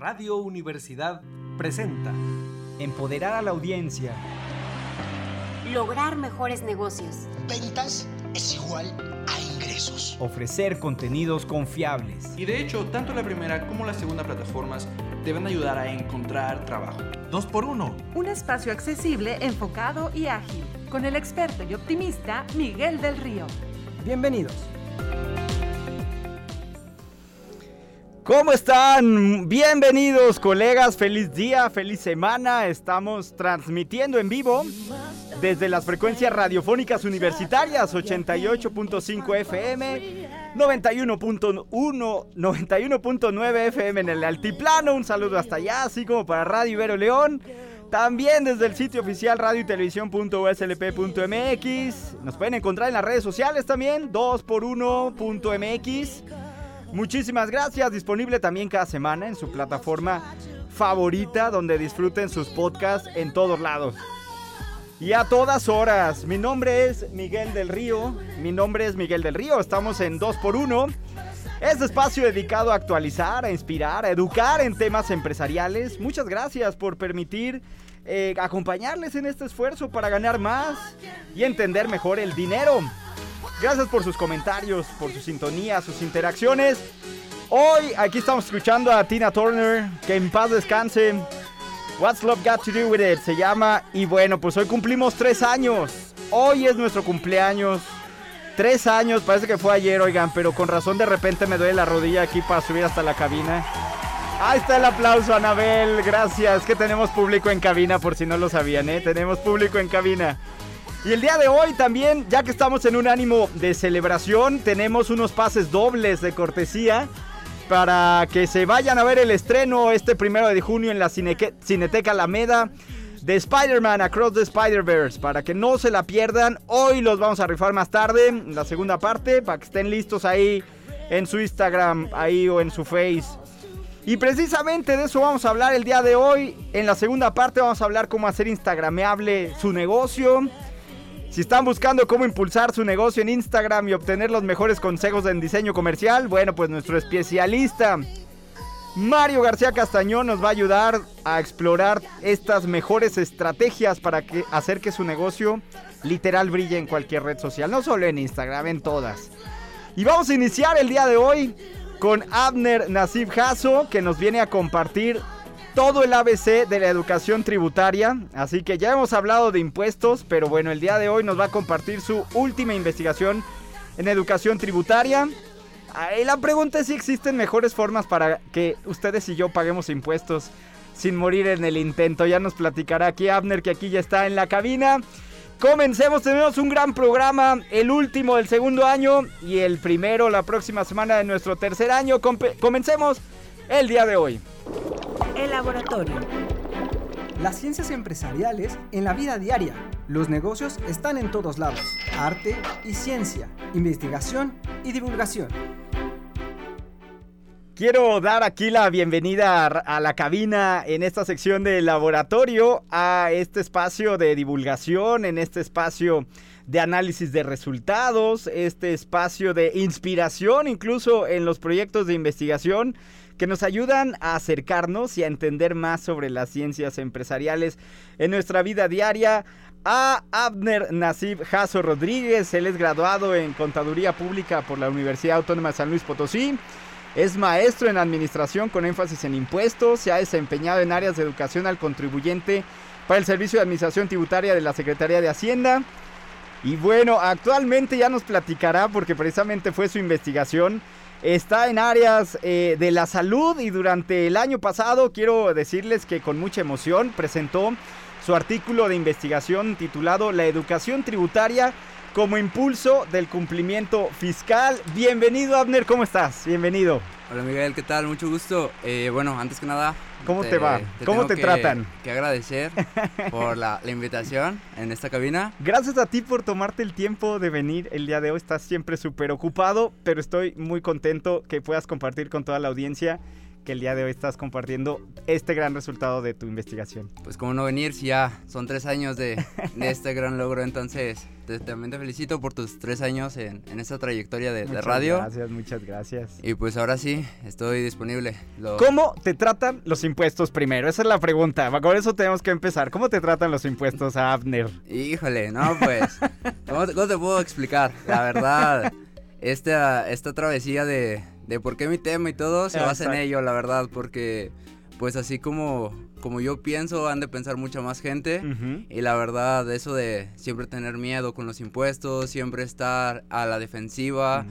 Radio Universidad presenta Empoderar a la audiencia. Lograr mejores negocios. Ventas es igual a ingresos. Ofrecer contenidos confiables. Y de hecho, tanto la primera como la segunda plataformas deben ayudar a encontrar trabajo. Dos por uno. Un espacio accesible, enfocado y ágil. Con el experto y optimista Miguel del Río. Bienvenidos. ¿Cómo están? Bienvenidos colegas, feliz día, feliz semana. Estamos transmitiendo en vivo desde las frecuencias radiofónicas universitarias 88.5 FM, 91.1, 91.9 FM en el altiplano. Un saludo hasta allá, así como para Radio Ibero León. También desde el sitio oficial radio y televisión.uslp.mx. Nos pueden encontrar en las redes sociales también, 2x1.mx. Muchísimas gracias, disponible también cada semana en su plataforma favorita donde disfruten sus podcasts en todos lados. Y a todas horas, mi nombre es Miguel del Río, mi nombre es Miguel del Río, estamos en 2x1. Este espacio dedicado a actualizar, a inspirar, a educar en temas empresariales. Muchas gracias por permitir eh, acompañarles en este esfuerzo para ganar más y entender mejor el dinero. Gracias por sus comentarios, por su sintonía, sus interacciones. Hoy aquí estamos escuchando a Tina Turner, que en paz descanse. What's Love Got to Do With It se llama. Y bueno, pues hoy cumplimos tres años. Hoy es nuestro cumpleaños. Tres años, parece que fue ayer, oigan, pero con razón de repente me duele la rodilla aquí para subir hasta la cabina. Ahí está el aplauso, Anabel. Gracias. Que tenemos público en cabina, por si no lo sabían, ¿eh? Tenemos público en cabina. Y el día de hoy también, ya que estamos en un ánimo de celebración, tenemos unos pases dobles de cortesía para que se vayan a ver el estreno este primero de junio en la Cineteca Alameda de Spider-Man Across the Spider-Verse. Para que no se la pierdan, hoy los vamos a rifar más tarde, en la segunda parte, para que estén listos ahí en su Instagram, ahí o en su Face. Y precisamente de eso vamos a hablar el día de hoy. En la segunda parte vamos a hablar cómo hacer instagrameable su negocio. Si están buscando cómo impulsar su negocio en Instagram y obtener los mejores consejos en diseño comercial, bueno, pues nuestro especialista Mario García Castañón nos va a ayudar a explorar estas mejores estrategias para que, hacer que su negocio literal brille en cualquier red social, no solo en Instagram, en todas. Y vamos a iniciar el día de hoy con Abner Nasib Jasso, que nos viene a compartir todo el ABC de la educación tributaria. Así que ya hemos hablado de impuestos, pero bueno, el día de hoy nos va a compartir su última investigación en educación tributaria. Ahí la pregunta es si existen mejores formas para que ustedes y yo paguemos impuestos sin morir en el intento. Ya nos platicará aquí Abner, que aquí ya está en la cabina. Comencemos, tenemos un gran programa, el último del segundo año y el primero la próxima semana de nuestro tercer año. comencemos el día de hoy. El laboratorio. Las ciencias empresariales en la vida diaria. Los negocios están en todos lados. Arte y ciencia, investigación y divulgación. Quiero dar aquí la bienvenida a la cabina en esta sección de laboratorio, a este espacio de divulgación, en este espacio de análisis de resultados, este espacio de inspiración incluso en los proyectos de investigación que nos ayudan a acercarnos y a entender más sobre las ciencias empresariales en nuestra vida diaria. A Abner Nasib Jasso Rodríguez, él es graduado en Contaduría Pública por la Universidad Autónoma de San Luis Potosí. Es maestro en administración con énfasis en impuestos, se ha desempeñado en áreas de educación al contribuyente para el Servicio de Administración Tributaria de la Secretaría de Hacienda. Y bueno, actualmente ya nos platicará, porque precisamente fue su investigación, está en áreas eh, de la salud y durante el año pasado quiero decirles que con mucha emoción presentó su artículo de investigación titulado La educación tributaria como impulso del cumplimiento fiscal. Bienvenido Abner, ¿cómo estás? Bienvenido. Hola Miguel, ¿qué tal? Mucho gusto. Eh, bueno, antes que nada... ¿Cómo te, va? ¿Cómo te tratan? Que agradecer por la, la, invitación en esta cabina. Gracias a ti por tomarte el tiempo de venir el día de hoy. Estás siempre súper ocupado, pero estoy muy contento que puedas compartir con toda la audiencia que el día de hoy estás compartiendo este gran resultado de tu investigación. Pues cómo no venir si ya son tres años de, de este gran logro, entonces te, también te felicito por tus tres años en, en esta trayectoria de, de radio. Gracias, muchas gracias. Y pues ahora sí, estoy disponible. Lo- ¿Cómo te tratan los impuestos primero? Esa es la pregunta. Con eso tenemos que empezar. ¿Cómo te tratan los impuestos a Abner? Híjole, no, pues. ¿cómo, te, cómo te puedo explicar? La verdad, esta, esta travesía de, de por qué mi tema y todo se basa en ello, la verdad, porque pues así como, como yo pienso, han de pensar mucha más gente. Ujú. Y la verdad, eso de siempre tener miedo con los impuestos, siempre estar a la defensiva,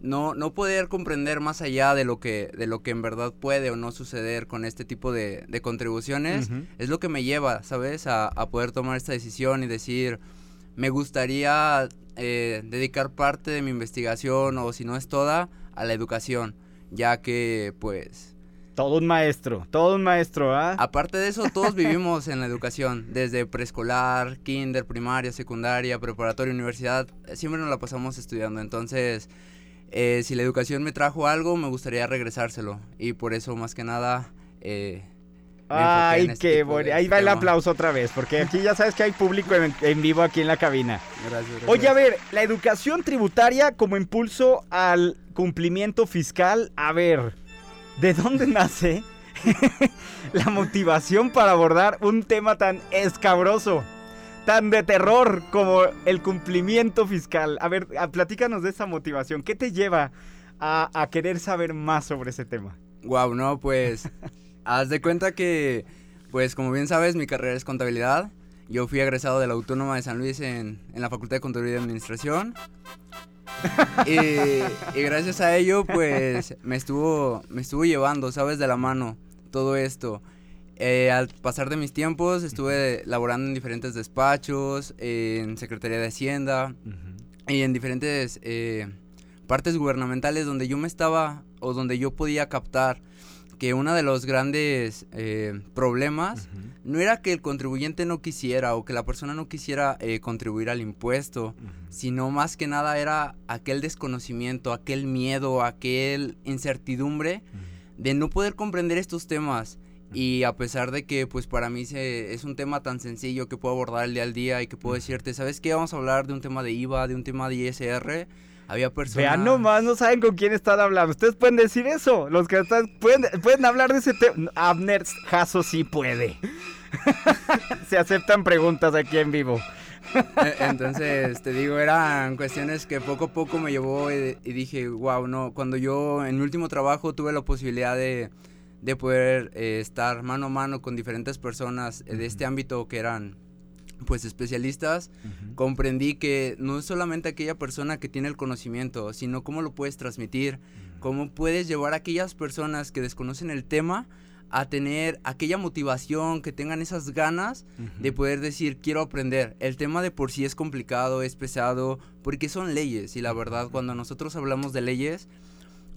no, no poder comprender más allá de lo que, de lo que en verdad puede o no suceder con este tipo de, de contribuciones, es lo que me lleva, ¿sabes? A, a poder tomar esta decisión y decir, me gustaría eh, dedicar parte de mi investigación, o si no es toda, a la educación, ya que pues... Todo un maestro, todo un maestro, ¿ah? Aparte de eso, todos vivimos en la educación, desde preescolar, kinder, primaria, secundaria, preparatoria, universidad, eh, siempre nos la pasamos estudiando. Entonces, eh, si la educación me trajo algo, me gustaría regresárselo. Y por eso, más que nada, eh, Ay, este qué bonito. Ahí va el aplauso otra vez, porque aquí ya sabes que hay público en, en vivo aquí en la cabina. Gracias, gracias. Oye, a ver, la educación tributaria como impulso al cumplimiento fiscal, a ver, ¿de dónde nace la motivación para abordar un tema tan escabroso, tan de terror como el cumplimiento fiscal? A ver, platícanos de esa motivación. ¿Qué te lleva a, querer saber más sobre ese tema? Wow, no, pues, haz de cuenta que, pues, como bien sabes, mi carrera es contabilidad. Yo fui egresado de la Autónoma de San Luis en, en la Facultad de Contabilidad y Administración. Y, y gracias a ello, pues, me estuvo, me estuvo llevando, ¿sabes? De la mano todo esto. Eh, al pasar de mis tiempos, estuve laborando en diferentes despachos, en Secretaría de Hacienda, y en diferentes eh, partes gubernamentales donde yo me estaba o donde yo podía captar que uno de los grandes eh, problemas no era que el contribuyente no quisiera o que la persona no quisiera eh, contribuir al impuesto, sino más que nada era aquel desconocimiento, aquel miedo, aquel incertidumbre de no poder comprender estos temas. Y a pesar de que pues para mí se, es un tema tan sencillo que puedo abordar el día al día y que puedo decirte, ¿sabes qué? Vamos a hablar de un tema de IVA, de un tema de ISR. Había personas... Vean nomás, no saben con quién están hablando. Ustedes pueden decir eso. Los que están, pueden, pueden hablar de ese tema. Abner Jasso sí puede. Se aceptan preguntas aquí en vivo. Eh, Entonces, te digo, eran cuestiones que poco a poco me llevó y, y dije, wow, no, cuando yo en mi último trabajo tuve la posibilidad de, de poder eh, estar mano a mano con diferentes personas eh, de este ámbito que eran pues especialistas, comprendí que no es solamente aquella persona que tiene el conocimiento, sino cómo lo puedes transmitir, cómo puedes llevar a aquellas personas que desconocen el tema a tener aquella motivación, que tengan esas ganas de poder decir quiero aprender. El tema de por sí es complicado, es pesado, porque son leyes y la verdad cuando nosotros hablamos de leyes,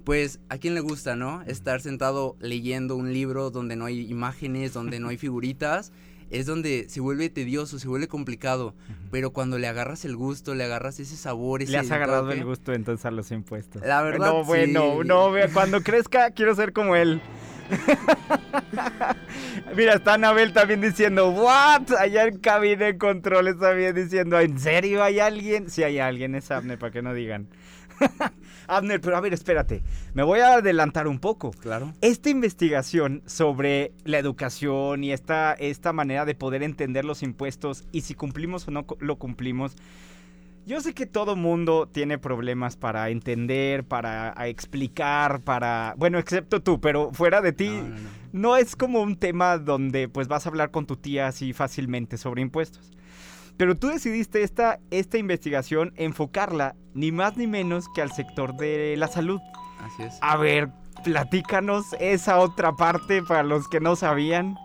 pues a quién le gusta, ¿no? Estar sentado leyendo un libro donde no hay imágenes, donde no hay figuritas, es donde se vuelve tedioso, se vuelve complicado, pero cuando le agarras el gusto, le agarras ese sabor, ese Le has agarrado toque, el gusto entonces a los impuestos. La verdad, No, bueno, sí. no, vea, cuando crezca quiero ser como él. Mira, está Anabel también diciendo, ¿what? Allá en cabina de controles también diciendo, ¿en serio hay alguien? Sí hay alguien, es Abner, para que no digan. Abner, pero a ver, espérate, me voy a adelantar un poco. Claro. Esta investigación sobre la educación y esta, esta manera de poder entender los impuestos y si cumplimos o no lo cumplimos, yo sé que todo mundo tiene problemas para entender, para explicar, para... Bueno, excepto tú, pero fuera de ti, No, no, no. no es como un tema donde pues vas a hablar con tu tía así fácilmente sobre impuestos. Pero tú decidiste esta, esta investigación enfocarla ni más ni menos que al sector de la salud. Así es. A ver, platícanos esa otra parte para los que no sabían.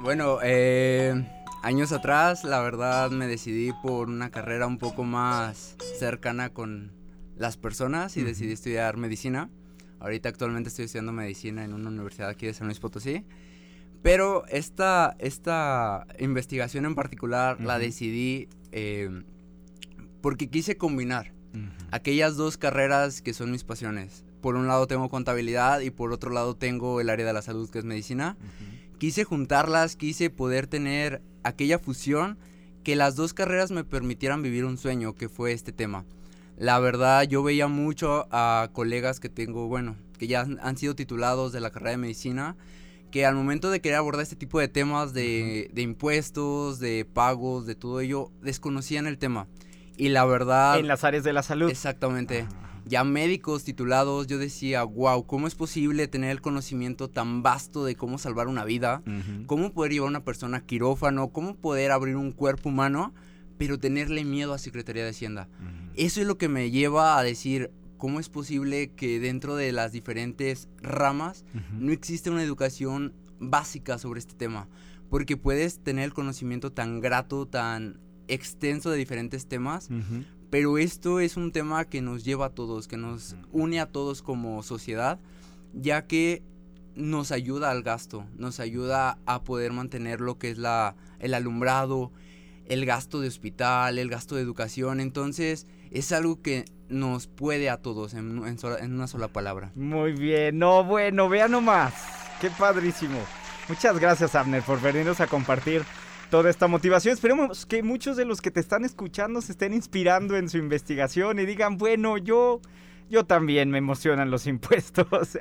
Bueno, eh, años atrás, la verdad, me decidí por una carrera un poco más cercana con las personas y decidí estudiar medicina. Ahorita actualmente estoy estudiando medicina en una universidad aquí de San Luis Potosí. Pero esta, esta investigación en particular la decidí eh, porque quise combinar aquellas dos carreras que son mis pasiones. por un lado tengo contabilidad y por otro lado tengo el área de la salud que es medicina. Quise juntarlas, quise poder tener aquella fusión que las dos carreras me permitieran vivir un sueño, que fue este tema. La verdad, yo veía mucho a colegas que tengo, bueno, que ya han sido titulados de la carrera de medicina, que al momento de querer abordar este tipo de temas de, de impuestos, de pagos, de todo ello, desconocían el tema. Y la verdad... En las áreas de la salud. Exactamente. Ya médicos titulados, yo decía, wow, ¿cómo es posible tener el conocimiento tan vasto de cómo salvar una vida? ¿Cómo poder llevar a una persona a quirófano? ¿Cómo poder abrir un cuerpo humano? Pero tenerle miedo a Secretaría de Hacienda. Eso es lo que me lleva a decir, ¿cómo es posible que dentro de las diferentes ramas no existe una educación básica sobre este tema? Porque puedes tener el conocimiento tan grato, tan extenso de diferentes temas, pero esto es un tema que nos lleva a todos, que nos une a todos como sociedad, ya que nos ayuda al gasto, nos ayuda a poder mantener lo que es la, el alumbrado, el gasto de hospital, el gasto de educación. Entonces es algo que nos puede a todos en, una sola palabra. Muy bien, no, bueno, vea nomás. Qué padrísimo. Muchas gracias, Abner, por venirnos a compartir toda esta motivación. Esperemos que muchos de los que te están escuchando se estén inspirando en su investigación y digan, bueno, yo, yo también me emocionan los impuestos.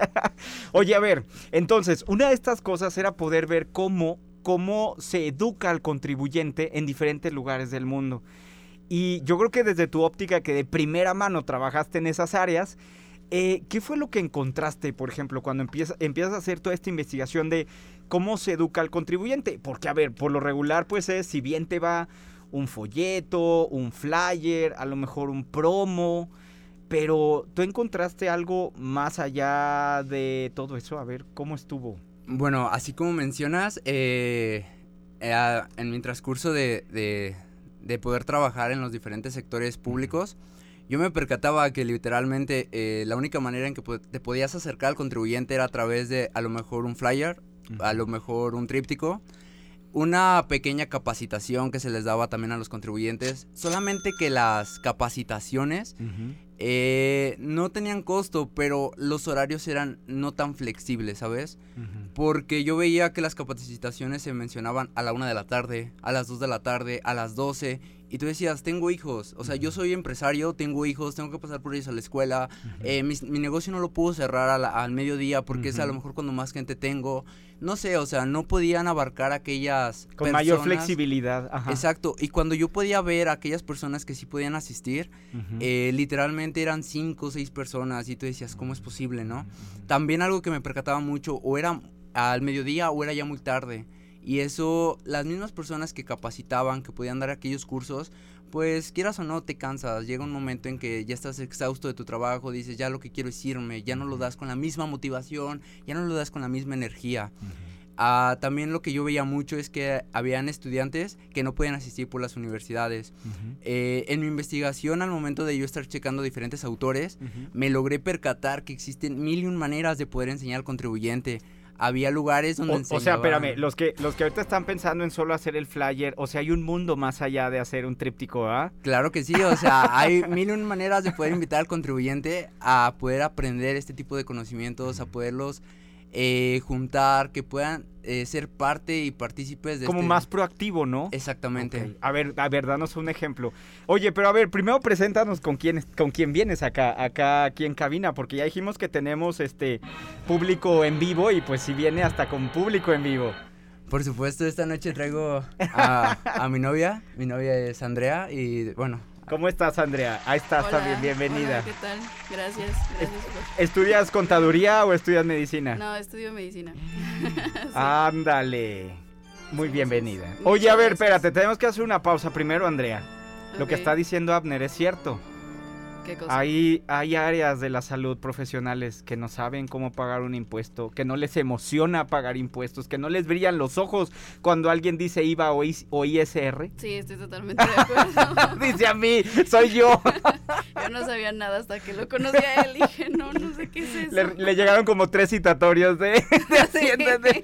Oye, a ver, entonces, una de estas cosas era poder ver cómo, cómo se educa al contribuyente en diferentes lugares del mundo. Y yo creo que desde tu óptica que de primera mano trabajaste en esas áreas, eh, ¿qué fue lo que encontraste, por ejemplo, cuando empieza- empiezas a hacer toda esta investigación de cómo se educa al contribuyente? Porque, a ver, por lo regular, pues es, si bien te va un folleto, un flyer, a lo mejor un promo, pero tú encontraste algo más allá de todo eso. A ver, ¿cómo estuvo? Bueno, así como mencionas, eh, eh, en mi transcurso de, de- de poder trabajar en los diferentes sectores públicos, yo me percataba que literalmente eh, la única manera en que te podías acercar al contribuyente era a través de a lo mejor un flyer, a lo mejor un tríptico, una pequeña capacitación que se les daba también a los contribuyentes, solamente que las capacitaciones eh, no tenían costo, pero los horarios eran no tan flexibles, ¿sabes? Porque yo veía que las capacitaciones se mencionaban a la una de la tarde, a las 2 de la tarde, a las 12. Y tú decías, tengo hijos. O sea, yo soy empresario, tengo hijos, tengo que pasar por ellos a la escuela. eh, mi, negocio no lo puedo cerrar a la- al mediodía porque es a lo mejor cuando más gente tengo. No sé, o sea, no podían abarcar aquellas. Con mayor flexibilidad. Ajá. Exacto. Y cuando yo podía ver a aquellas personas que sí podían asistir, eh, literalmente eran cinco o seis personas y tú decías, ¿cómo es posible, no? También algo que me percataba mucho, o era al mediodía o era ya muy tarde. Y eso, las mismas personas que capacitaban, que podían dar aquellos cursos, pues quieras o no, te cansas. Llega un momento en que ya estás exhausto de tu trabajo, dices, ya lo que quiero es irme, ya no lo das con la misma motivación, ya no lo das con la misma energía. Ah, también lo que yo veía mucho es que habían estudiantes que no podían asistir por las universidades. Eh, en mi investigación, al momento de yo estar checando diferentes autores, me logré percatar que existen mil y un maneras de poder enseñar al contribuyente. Había lugares donde O, o sea, espérame, los que, los que ahorita están pensando en solo hacer el flyer, o sea, hay un mundo más allá de hacer un tríptico, ¿ah? Claro que sí, o sea, hay mil y un maneras de poder invitar al contribuyente a poder aprender este tipo de conocimientos, a poderlos eh, juntar, que puedan eh, ser parte y partícipes de Como este- más proactivo, ¿no? Exactamente. A ver, a ver, danos un ejemplo. Oye, pero a ver, primero preséntanos con quién, con quién vienes acá, acá aquí en cabina, porque ya dijimos que tenemos este público en vivo y pues si viene hasta con público en vivo. Por supuesto, esta noche traigo a, a mi novia. Mi novia es Andrea y bueno, ¿Cómo estás, Andrea? Ahí estás Hola, también, bienvenida. hola, ¿qué tal? Gracias, gracias por... ¿Estudias contaduría o estudias medicina? No, estudio medicina. Sí. Ándale. Muy Sí, bienvenida. Oye, a ver, espérate, tenemos que hacer una pausa primero, Andrea. Lo que está diciendo Abner es cierto. ¿Qué cosa? Hay, hay áreas de la salud profesionales que no saben cómo pagar un impuesto, que no les emociona pagar impuestos, que no les brillan los ojos cuando alguien dice IVA o, IS- o ISR. Sí, estoy totalmente de acuerdo. Dice a mí, soy yo. Yo no sabía nada hasta que lo conocí a él y dije, no, no sé qué es eso. Le, le llegaron como tres citatorios de, de Hacienda. de-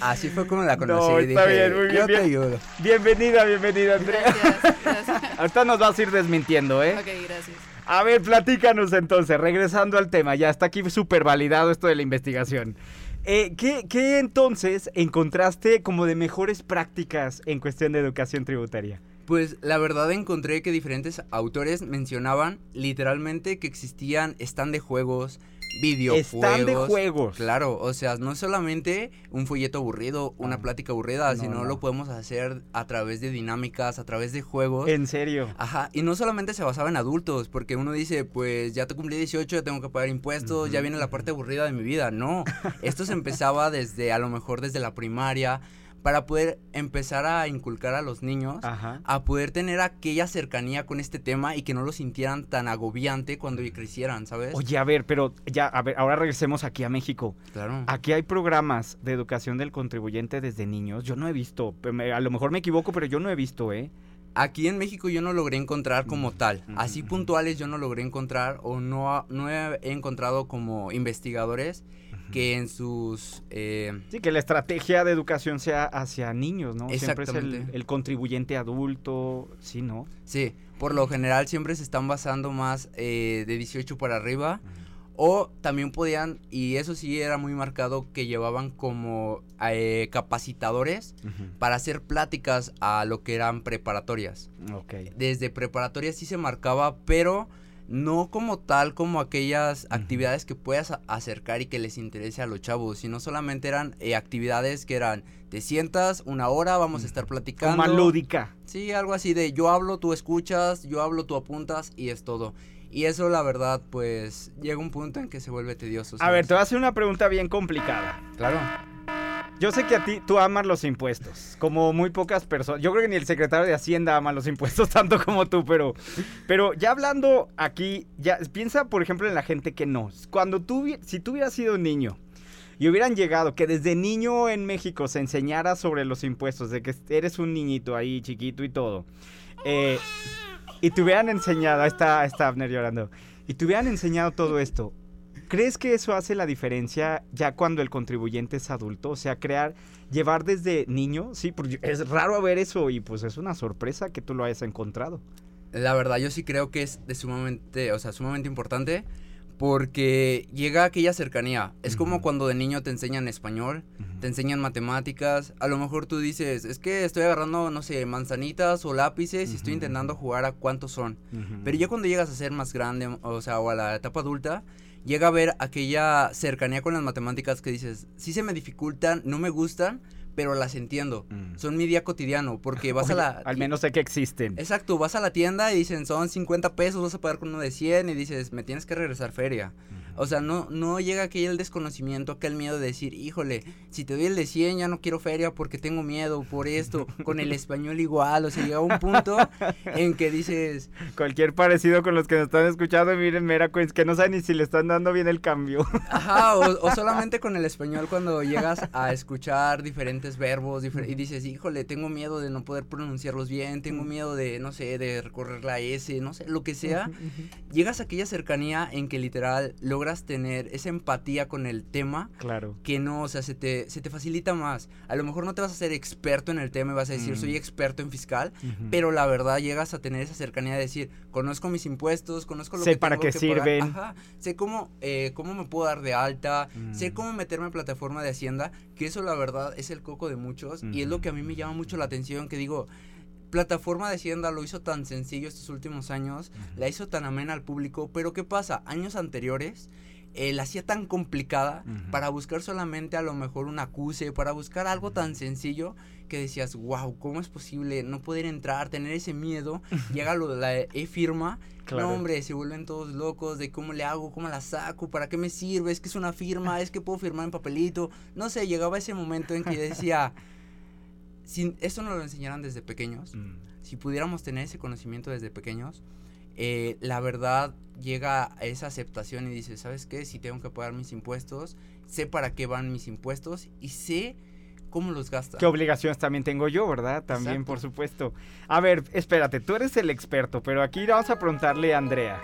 así fue como la conocí. No, está dije, bien, muy bien, Yo te ayudo. Bienvenida, bienvenida, Andrea. Gracias, gracias. Ahorita nos vas a ir desmintiendo, ¿eh? Ok, gracias. A ver, platícanos entonces, regresando al tema, ya está aquí súper validado esto de la investigación. Eh, ¿qué, ¿Qué entonces encontraste como de mejores prácticas en cuestión de educación tributaria? Pues la verdad encontré que diferentes autores mencionaban literalmente que existían stand de juegos, videojuegos. Stand de juegos. Claro, o sea, no es solamente un folleto aburrido, una Ah. plática aburrida, No, sino no. lo podemos hacer a través de dinámicas, a través de juegos. En serio. Ajá, y no solamente se basaba en adultos, porque uno dice, pues ya te cumplí 18, ya tengo que pagar impuestos, ya viene la parte aburrida de mi vida. No, esto se empezaba desde, a lo mejor desde la primaria, para poder empezar a inculcar a los niños Ajá. a poder tener aquella cercanía con este tema y que no lo sintieran tan agobiante cuando crecieran, ¿sabes? Oye, a ver, pero ya, a ver, ahora regresemos aquí a México. Claro. Aquí hay programas de educación del contribuyente desde niños. Yo no he visto, a lo mejor me equivoco, pero yo no he visto, ¿eh? Aquí en México yo no logré encontrar como tal. Así puntuales yo no logré encontrar o no, no he encontrado como investigadores que en sus... eh, Sí, que la estrategia de educación sea hacia niños, ¿no? Siempre es el, contribuyente adulto, sí, ¿no? Sí, por lo general siempre se están basando más eh, de 18 para arriba. O también podían, y eso sí era muy marcado, que llevaban como eh, capacitadores para hacer pláticas a lo que eran preparatorias. Ok. Desde preparatorias sí se marcaba, pero no como tal como aquellas actividades que puedas acercar y que les interese a los chavos, sino solamente eran eh, actividades que eran, te sientas una hora, vamos a estar platicando. Como más lúdica. Sí, algo así de yo hablo, tú escuchas, yo hablo, tú apuntas y es todo. Y eso la verdad pues llega un punto en que se vuelve tedioso. A ver, te voy a hacer una pregunta bien complicada. Claro. Yo sé que a ti tú amas los impuestos, como muy pocas personas. Yo creo que ni el secretario de Hacienda ama los impuestos tanto como tú, pero, pero ya hablando aquí, ya piensa por ejemplo en la gente que no. Cuando tú, si tú hubieras sido niño y hubieran llegado, que desde niño en México se enseñara sobre los impuestos, de que eres un niñito ahí chiquito y todo, eh, y te hubieran enseñado, está, está Abner llorando, y te hubieran enseñado todo esto, ¿Crees que eso hace la diferencia ya cuando el contribuyente es adulto? O sea, crear, llevar desde niño, sí, porque es raro ver eso y pues es una sorpresa que tú lo hayas encontrado. La verdad yo sí creo que es de sumamente, o sea, sumamente importante porque llega aquella cercanía. Es como cuando de niño te enseñan español, te enseñan matemáticas, a lo mejor tú dices, es que estoy agarrando, no sé, manzanitas o lápices y estoy intentando jugar a cuántos son. Pero ya cuando llegas a ser más grande, o sea, o a la etapa adulta, llega a ver aquella cercanía con las matemáticas que dices, sí se me dificultan, no me gustan, pero las entiendo. Son mi día cotidiano, porque vas a la... Al menos sé que existen. Exacto, vas a la tienda y dicen son 50 pesos, vas a pagar con uno de 100 y dices, me tienes que regresar feria. O sea, no, no llega aquí el desconocimiento, aquel miedo de decir, híjole, si te doy el de 100 ya no quiero feria porque tengo miedo por esto, con el español igual, o sea, llega un punto en que dices, Cualquier parecido con los que nos están escuchando, miren, mera Coins, que no saben ni si le están dando bien el cambio. ajá, o, o solamente con el español cuando llegas a escuchar diferentes verbos difer- y dices, híjole, tengo miedo de no poder pronunciarlos bien, tengo miedo de, no sé, de recorrer la S, no sé, lo que sea. llegas a aquella cercanía en que literal logras tener esa empatía con el tema Claro. que no, o sea, se te, se te facilita más. A lo mejor no te vas a ser experto en el tema y vas a decir, Mm. soy experto en fiscal, pero la verdad llegas a tener esa cercanía de decir, conozco mis impuestos, conozco lo Sé que para tengo qué que pagar". sirven. Ajá, sé cómo, eh, cómo me puedo dar de alta, sé Mm. cómo meterme en plataforma de Hacienda, que eso la verdad es el coco de muchos y es lo que a mí me llama mucho la atención, que digo, plataforma de Hacienda lo hizo tan sencillo estos últimos años, la hizo tan amena al público, pero ¿qué pasa? Años anteriores eh, la hacía tan complicada para buscar solamente a lo mejor un acuse, para buscar algo tan sencillo que decías, wow, ¿cómo es posible no poder entrar, tener ese miedo? Llega lo de la e-firma, Claro. no hombre, se vuelven todos locos de cómo le hago, cómo la saco, para qué me sirve, es que es una firma, es que puedo firmar en papelito, no sé, llegaba ese momento en que decía, si esto nos lo enseñaran desde pequeños, Mm. si pudiéramos tener ese conocimiento desde pequeños, eh, la verdad llega a esa aceptación y dice, ¿sabes qué? Si tengo que pagar mis impuestos, sé para qué van mis impuestos y sé cómo los gastas. ¿Qué obligaciones también tengo yo, verdad? También, Exacto. por supuesto. A ver, espérate, tú eres el experto, pero aquí vamos a preguntarle a Andrea.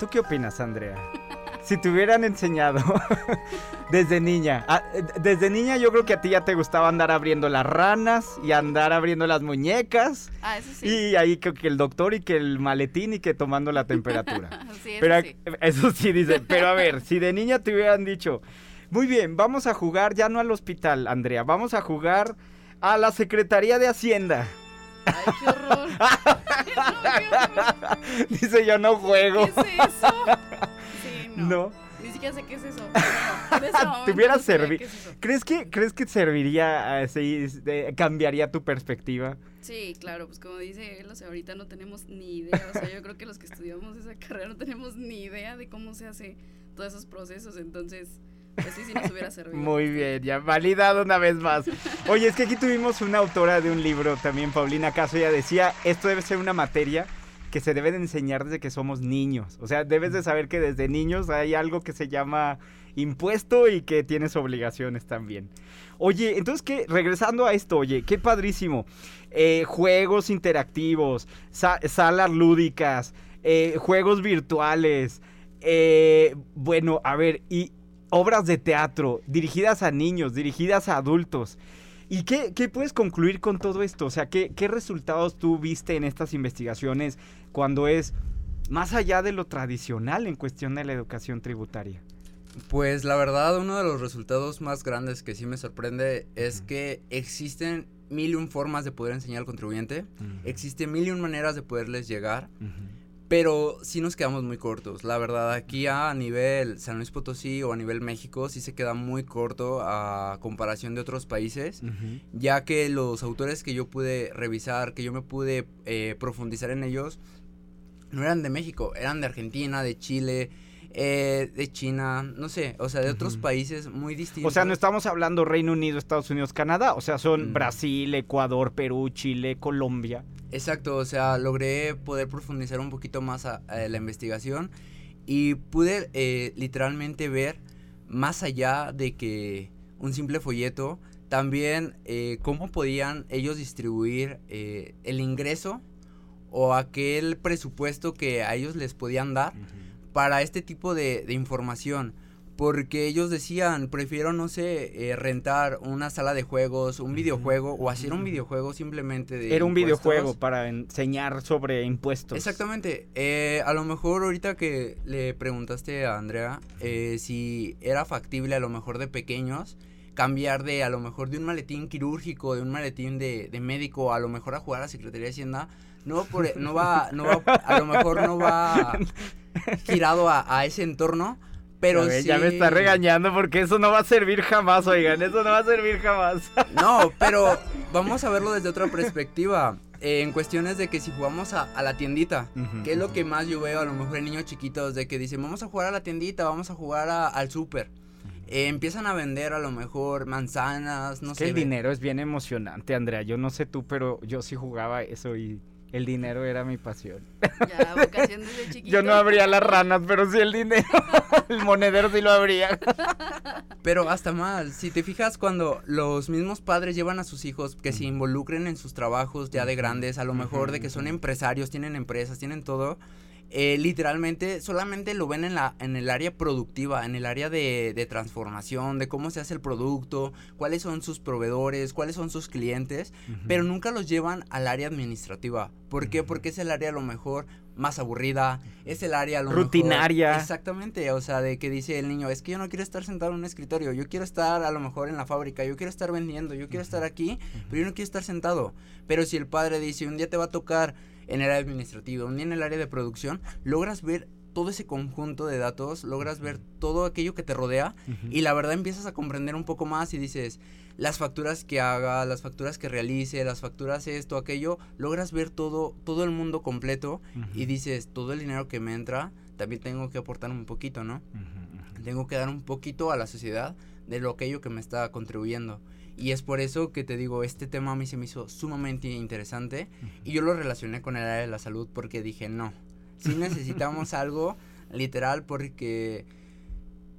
¿Tú qué opinas, Andrea? si te hubieran enseñado desde niña, ah, desde niña yo creo que a ti ya te gustaba andar abriendo las ranas y andar abriendo las muñecas. Ah, eso sí. Y ahí que, que el doctor y que el maletín y que tomando la temperatura. Sí, eso pero sí. eso sí dice, pero a ver, si de niña te hubieran dicho, muy bien, vamos a jugar ya no al hospital, Andrea, vamos a jugar a la Secretaría de Hacienda. Ay, qué horror. No, qué horror. Dice, yo no juego. ¿Qué es eso? No. No. Ni siquiera sé qué es eso. no, Te hubiera no servido. es. ¿Crees que, ¿Crees que serviría así, de- cambiaría tu perspectiva? Sí, claro, pues como dice él, o sea, ahorita no tenemos ni idea, o sea, yo creo que los que estudiamos esa carrera no tenemos ni idea de cómo se hace todos esos procesos, entonces, pues sí, sí nos hubiera servido. Muy bien, ya validado una vez más. Oye, es que aquí tuvimos una autora de un libro también, Paulina Caso, ella decía, esto debe ser una materia que se debe de enseñar desde que somos niños. O sea, debes de saber que desde niños hay algo que se llama impuesto y que tienes obligaciones también. Oye, entonces, ¿qué? Regresando a esto, oye, qué padrísimo. Eh, juegos interactivos, sa- salas lúdicas, eh, juegos virtuales. eh, bueno, a ver, y obras de teatro dirigidas a niños, dirigidas a adultos. ¿Y qué, qué puedes concluir con todo esto? O sea, ¿qué, ¿qué resultados tú viste en estas investigaciones cuando es más allá de lo tradicional en cuestión de la educación tributaria? Pues la verdad, uno de los resultados más grandes que sí me sorprende es que existen mil y un formas de poder enseñar al contribuyente, existen mil y un maneras de poderles llegar, pero sí nos quedamos muy cortos. La verdad, aquí a nivel San Luis Potosí o a nivel México sí se queda muy corto a comparación de otros países, ya que los autores que yo pude revisar, que yo me pude eh, profundizar en ellos, no eran de México, eran de Argentina, de Chile, eh, de China, no sé, o sea, de otros países muy distintos. O sea, no estamos hablando Reino Unido, Estados Unidos, Canadá. O sea, son Mm. Brasil, Ecuador, Perú, Chile, Colombia. Exacto, o sea, logré poder profundizar un poquito más a, a la investigación y pude eh, literalmente ver más allá de que un simple folleto, también eh, cómo podían ellos distribuir eh, el ingreso o aquel presupuesto que a ellos les podían dar para este tipo de, de información. Porque ellos decían, prefiero, no sé, eh, rentar una sala de juegos, un videojuego o hacer un videojuego simplemente de... Era un videojuego para enseñar sobre impuestos. Exactamente. Eh, a lo mejor ahorita que le preguntaste a Andrea eh, si era factible a lo mejor de pequeños cambiar de a lo mejor de un maletín quirúrgico, de un maletín de, de médico, a lo mejor a jugar a Secretaría de Hacienda, no, por, no va, no va, a lo mejor no va girado a, a ese entorno, pero ya, ve, sí... ya me está regañando porque eso no va a servir jamás, oigan. Eso no va a servir jamás. No, pero vamos a verlo desde otra perspectiva. eh, en cuestiones de que si jugamos a, a la tiendita, Ujú, que es lo que más yo veo a lo mejor en niños chiquitos, de que dicen, vamos a jugar a la tiendita, vamos a jugar a- al súper. Eh, empiezan a vender a lo mejor manzanas, no Es que sé. el ve- dinero es bien emocionante, Andrea. Yo no sé tú, pero yo sí jugaba eso y el dinero era mi pasión. Ya, vocación desde chiquito. Yo no abría las ranas, pero sí el dinero. el monedero sí lo abría. Pero hasta más, si te fijas cuando los mismos padres llevan a sus hijos que se involucren en sus trabajos ya de grandes, a lo mejor de que son empresarios, tienen empresas, tienen todo, eh, literalmente solamente lo ven en, la, en el área productiva, en el área de, de transformación, de cómo se hace el producto, cuáles son sus proveedores, cuáles son sus clientes, pero nunca los llevan al área administrativa. ¿Por qué? Porque es el área a lo mejor más aburrida, es el área a lo mejor- Rutinaria. Exactamente, o sea, de que dice el niño, es que yo no quiero estar sentado en un escritorio, yo quiero estar a lo mejor en la fábrica, yo quiero estar vendiendo, yo quiero estar aquí, pero yo no quiero estar sentado. Pero si el padre dice, un día te va a tocar en el área administrativa, día en el área de producción, logras ver todo ese conjunto de datos, logras ver todo aquello que te rodea y la verdad empiezas a comprender un poco más y dices, las facturas que haga, las facturas que realice, las facturas esto, aquello, logras ver todo, todo el mundo completo y dices, todo el dinero que me entra, también tengo que aportar un poquito, ¿no? Tengo que dar un poquito a la sociedad de lo aquello que me está contribuyendo. Y es por eso que te digo, este tema a mí se me hizo sumamente interesante y yo lo relacioné con el área de la salud porque dije, no, sí necesitamos algo literal porque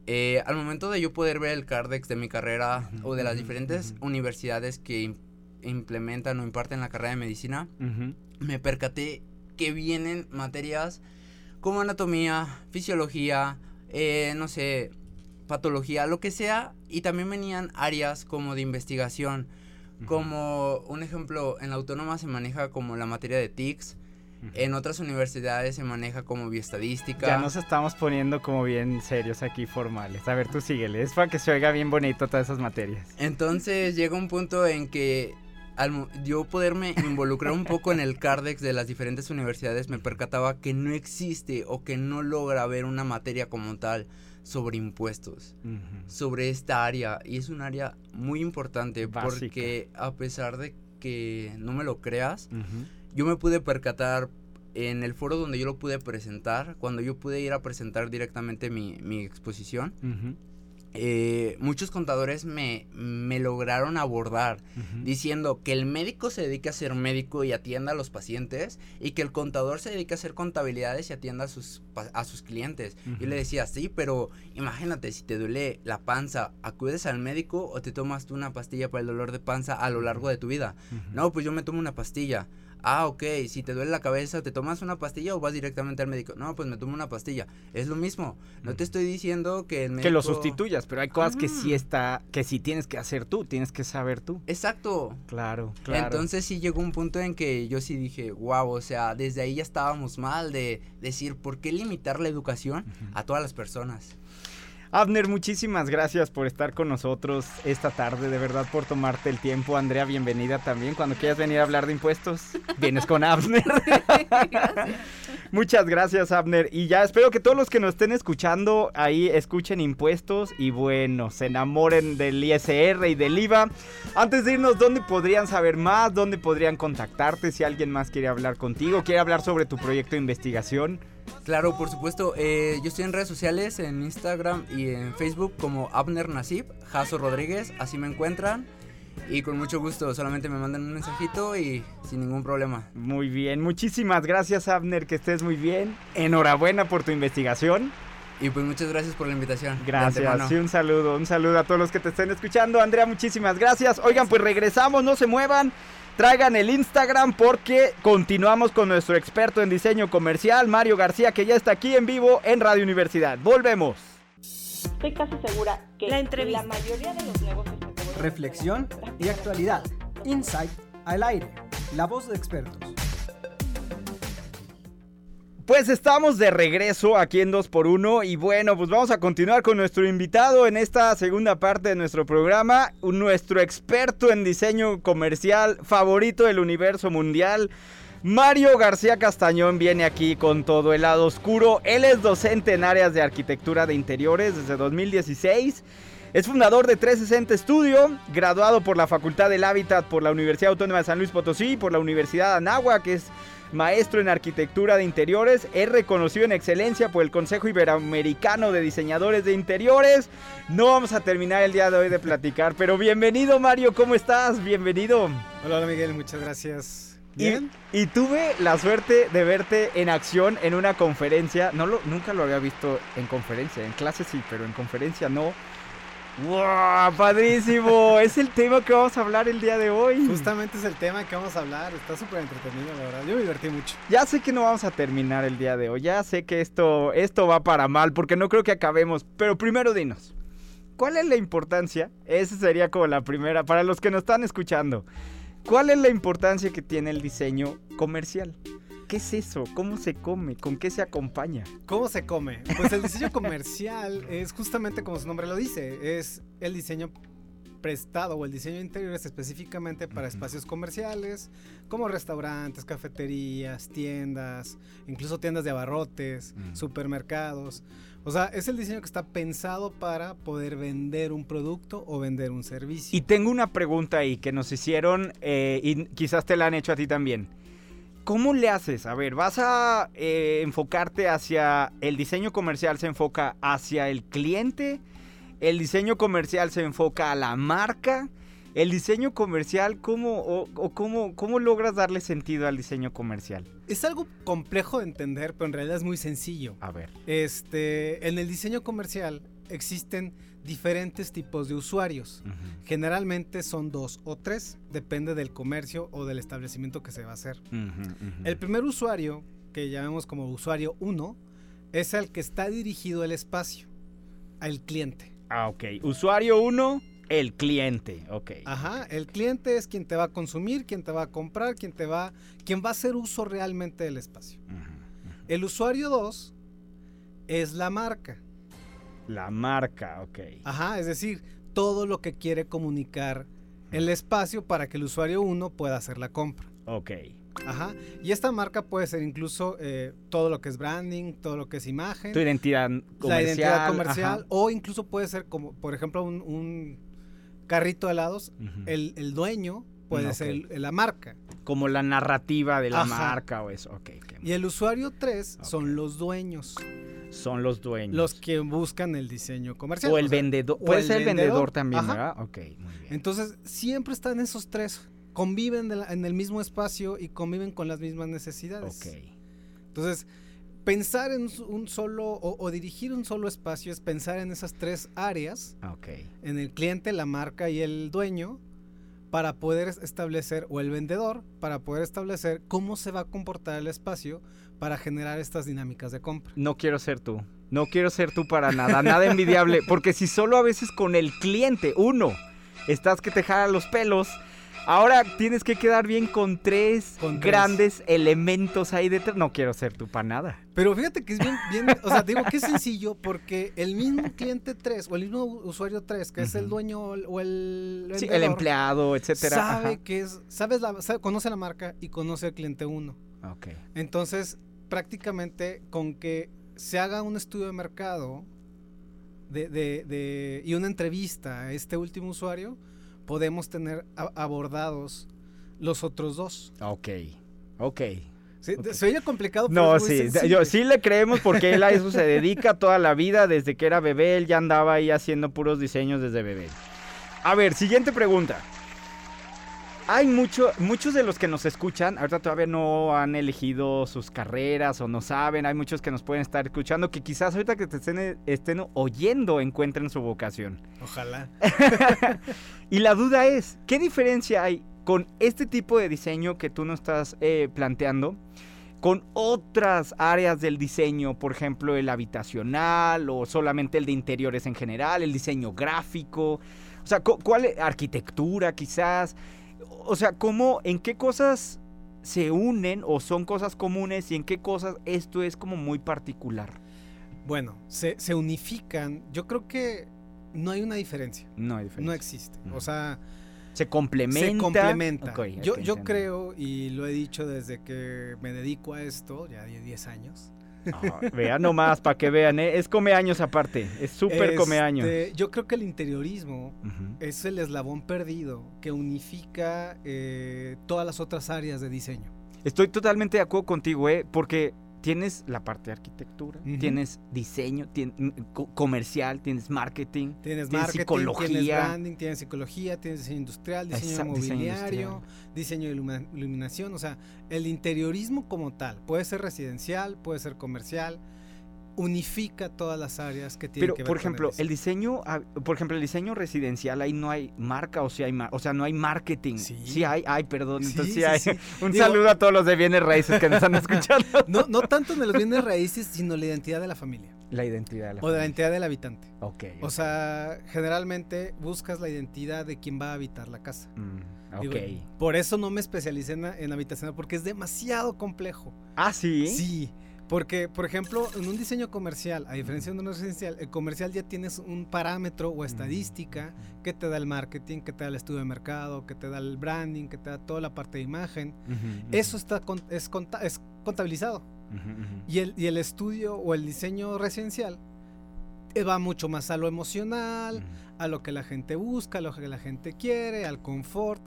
eh, al momento de yo poder ver el Cardex de mi carrera o de las diferentes universidades que im- implementan o imparten la carrera de medicina, me percaté que vienen materias como anatomía, fisiología, eh, no sé, patología, lo que sea, y también venían áreas como de investigación, como un ejemplo, en la autónoma se maneja como la materia de TICS, en otras universidades se maneja como bioestadística. Ya nos estamos poniendo como bien serios aquí, formales. A ver, tú síguele. Es para que se oiga bien bonito todas esas materias. Entonces llega un punto en que al yo poderme involucrar un poco en el CARDEX de las diferentes universidades me percataba que no existe o que no logra ver una materia como tal sobre impuestos, sobre esta área. Y es un área muy importante Básica. porque a pesar de que no me lo creas, yo me pude percatar en el foro donde yo lo pude presentar, cuando yo pude ir a presentar directamente mi, mi exposición, eh, muchos contadores me, me lograron abordar diciendo que el médico se dedica a ser médico y atienda a los pacientes y que el contador se dedica a hacer contabilidades y atienda a sus, a sus clientes. Yo Ujú. le decía, sí, pero imagínate, si te duele la panza, ¿acudes al médico o te tomas tú una pastilla para el dolor de panza a lo largo de tu vida? No, pues yo me tomo una pastilla. Ah, ok, si te duele la cabeza, ¿te tomas una pastilla o vas directamente al médico? No, pues me tomo una pastilla. Es lo mismo. No te estoy diciendo que el médico... Que lo sustituyas, pero hay cosas que sí está, que sí tienes que hacer tú, tienes que saber tú. Exacto. Claro, claro. Entonces sí llegó un punto en que yo sí dije, wow, o sea, desde ahí ya estábamos mal de decir, ¿por qué limitar la educación a todas las personas? Abner, muchísimas gracias por estar con nosotros esta tarde, de verdad por tomarte el tiempo. Andrea, bienvenida también. Cuando quieras venir a hablar de impuestos, vienes con Abner. Muchas gracias, Abner. Y ya espero que todos los que nos estén escuchando ahí escuchen impuestos y bueno, se enamoren del ISR y del IVA. Antes de irnos, ¿dónde podrían saber más? ¿Dónde podrían contactarte si alguien más quiere hablar contigo? ¿Quiere hablar sobre tu proyecto de investigación? Claro, por supuesto, eh, yo estoy en redes sociales, en Instagram y en Facebook como Abner Nasib, Jaso Rodríguez, así me encuentran. Y con mucho gusto, solamente me mandan un mensajito y sin ningún problema. Muy bien, muchísimas gracias Abner, que estés muy bien. Enhorabuena por tu investigación. Y pues muchas gracias por la invitación. Gracias, un saludo, un saludo a todos los que te estén escuchando. Andrea, muchísimas gracias. Oigan, pues regresamos, no se muevan. Traigan el Instagram porque continuamos con nuestro experto en diseño comercial, Mario García, que ya está aquí en vivo en Radio Universidad. Volvemos. Estoy casi segura que La entrevista. la mayoría de los negocios Reflexión y actualidad. Insight al aire. La voz de expertos. Pues estamos de regreso aquí en 2x1 y bueno, pues vamos a continuar con nuestro invitado en esta segunda parte de nuestro programa, nuestro experto en diseño comercial favorito del universo mundial. Mario García Castañón viene aquí con todo el lado oscuro. Él es docente en áreas de arquitectura de interiores desde 2016. Es fundador de 360 Studio, graduado por la Facultad del Hábitat por la Universidad Autónoma de San Luis Potosí y por la Universidad de Anáhuac, que es maestro en arquitectura de interiores. Es reconocido en excelencia por el Consejo Iberoamericano de Diseñadores de Interiores. No vamos a terminar el día de hoy de platicar, pero bienvenido Mario, ¿cómo estás? Bienvenido. Hola, hola Miguel, muchas gracias. Y, Bien. y tuve la suerte de verte en acción en una conferencia. No lo, nunca lo había visto en conferencia. En clase sí, pero en conferencia no. ¡Wow! ¡Padrísimo! es el tema que vamos a hablar el día de hoy. Justamente es el tema que vamos a hablar. Está súper entretenido, la verdad. Yo me divertí mucho. Ya sé que no vamos a terminar el día de hoy. Ya sé que esto, esto va para mal, porque no creo que acabemos. Pero primero dinos, ¿cuál es la importancia? Esa sería como la primera, para los que nos están escuchando. ¿Cuál es la importancia que tiene el diseño comercial? ¿Qué es eso? ¿Cómo se come? ¿Con qué se acompaña? ¿Cómo se come? Pues el diseño comercial es justamente como su nombre lo dice. Es el diseño prestado o el diseño de interiores específicamente para espacios comerciales como restaurantes, cafeterías, tiendas, incluso tiendas de abarrotes, supermercados. O sea, es el diseño que está pensado para poder vender un producto o vender un servicio. Y tengo una pregunta ahí que nos hicieron eh, y quizás te la han hecho a ti también. ¿Cómo le haces? A ver, vas a eh, enfocarte hacia el diseño comercial, se enfoca hacia el cliente, el diseño comercial se enfoca a la marca, el diseño comercial, ¿cómo, o, o cómo, cómo logras darle sentido al diseño comercial? Es algo complejo de entender, pero en realidad es muy sencillo. A ver. Este, en el diseño comercial existen diferentes tipos de usuarios. Generalmente son dos o tres, depende del comercio o del establecimiento que se va a hacer. El primer usuario, que llamamos como usuario 1, es al que está dirigido el espacio, al cliente. Ah, ok. Usuario 1, el cliente. Ok. Ajá, el cliente es quien te va a consumir, quien te va a comprar, quien te va, quien va a hacer uso realmente del espacio. El usuario 2 es la marca. La marca, ok. Ajá, es decir, todo lo que quiere comunicar el espacio para que el usuario 1 pueda hacer la compra. Ok. Ajá. Y esta marca puede ser incluso eh, todo lo que es branding, todo lo que es imagen. Tu identidad comercial. La identidad comercial. O incluso puede ser como, por ejemplo, un, un carrito de helados. el, el, dueño puede ser el, la marca. Como la narrativa de la marca o eso. Ok. Y el usuario 3 son los dueños. Son los dueños. Los que buscan el diseño comercial. O el vendedor. Puede ser el vendedor, también, ¿verdad? Ok, muy bien. Entonces, siempre están esos tres conviven en el mismo espacio y conviven con las mismas necesidades. Ok. Entonces, pensar en un solo o, dirigir un solo espacio es pensar en esas tres áreas. Ok. En el cliente, la marca y el dueño para poder establecer, o el vendedor, para poder establecer cómo se va a comportar el espacio para generar estas dinámicas de compra. No quiero ser tú. No quiero ser tú para nada, nada envidiable, porque si solo a veces con el cliente, uno, estás que te jala los pelos, Ahora tienes que quedar bien con tres grandes elementos ahí detrás. No quiero ser tu nada. Pero fíjate que es bien, bien, o sea, digo que es sencillo porque el mismo cliente 3 o el mismo usuario 3, que es el dueño o el sí, el empleado, etcétera. Sabe que es, sabes la, conoce la marca y conoce al cliente 1. Ok. Entonces, prácticamente con que se haga un estudio de mercado de, de, de, y una entrevista a este último usuario, podemos tener abordados los otros dos. Ok, ok. Sí, Se oye complicado. Pero no, sí, yo, sí le creemos porque él a eso se dedica toda la vida, desde que era bebé, él ya andaba ahí haciendo puros diseños desde bebé. A ver, siguiente pregunta hay mucho, muchos de los que nos escuchan, ahorita todavía no han elegido sus carreras o no saben, hay muchos que nos pueden estar escuchando que quizás ahorita que te estén, estén oyendo encuentren su vocación. Ojalá. y la duda es, ¿qué diferencia hay con este tipo de diseño que tú nos estás eh, planteando? con otras áreas del diseño, por ejemplo el habitacional o solamente el de interiores en general, el diseño gráfico, o sea, ¿cuál arquitectura quizás? O sea, ¿cómo, en qué cosas se unen o son cosas comunes y en qué cosas esto es como muy particular? Bueno, se, unifican. Yo creo que no hay una diferencia. No hay diferencia. No existe. O sea... Se complementa. Se complementa. yo, yo creo, y lo he dicho desde que me dedico a esto, ya 10 años, vean nomás, para que vean, ¿eh? es come años aparte, es súper come años. Este, yo creo que el interiorismo es el eslabón perdido que unifica eh, todas las otras áreas de diseño. Estoy totalmente de acuerdo contigo, ¿eh? porque tienes la parte de arquitectura, tienes diseño, tienes comercial, tienes marketing, tienes, psicología. Tienes branding, tienes psicología, tienes diseño industrial, diseño mobiliario, diseño, de iluminación, o sea, el interiorismo como tal, puede ser residencial, puede ser comercial, unifica todas las áreas que tienen Pero, que ver por ejemplo, el diseño. por ejemplo, el diseño residencial, ahí no hay marca o si hay, o sea, no hay marketing. Sí, hay, hay, perdón, entonces sí, hay. Un saludo a todos los de bienes raíces que nos están escuchando. no, no tanto en los bienes raíces, sino la identidad de la familia. La identidad de la O de la identidad del habitante. Ok. O sea, generalmente buscas la identidad de quien va a habitar la casa. Mm, ok. por eso no me especialicé en, en habitación porque es demasiado complejo. Ah, sí. Sí. Porque, por ejemplo, en un diseño comercial, a diferencia de un residencial, el comercial ya tienes un parámetro o estadística que te da el marketing, que te da el estudio de mercado, que te da el branding, que te da toda la parte de imagen. Eso está es, es contabilizado. Y, el, y el estudio o el diseño residencial eh, va mucho más a lo emocional, a lo que la gente busca, a lo que la gente quiere, al confort.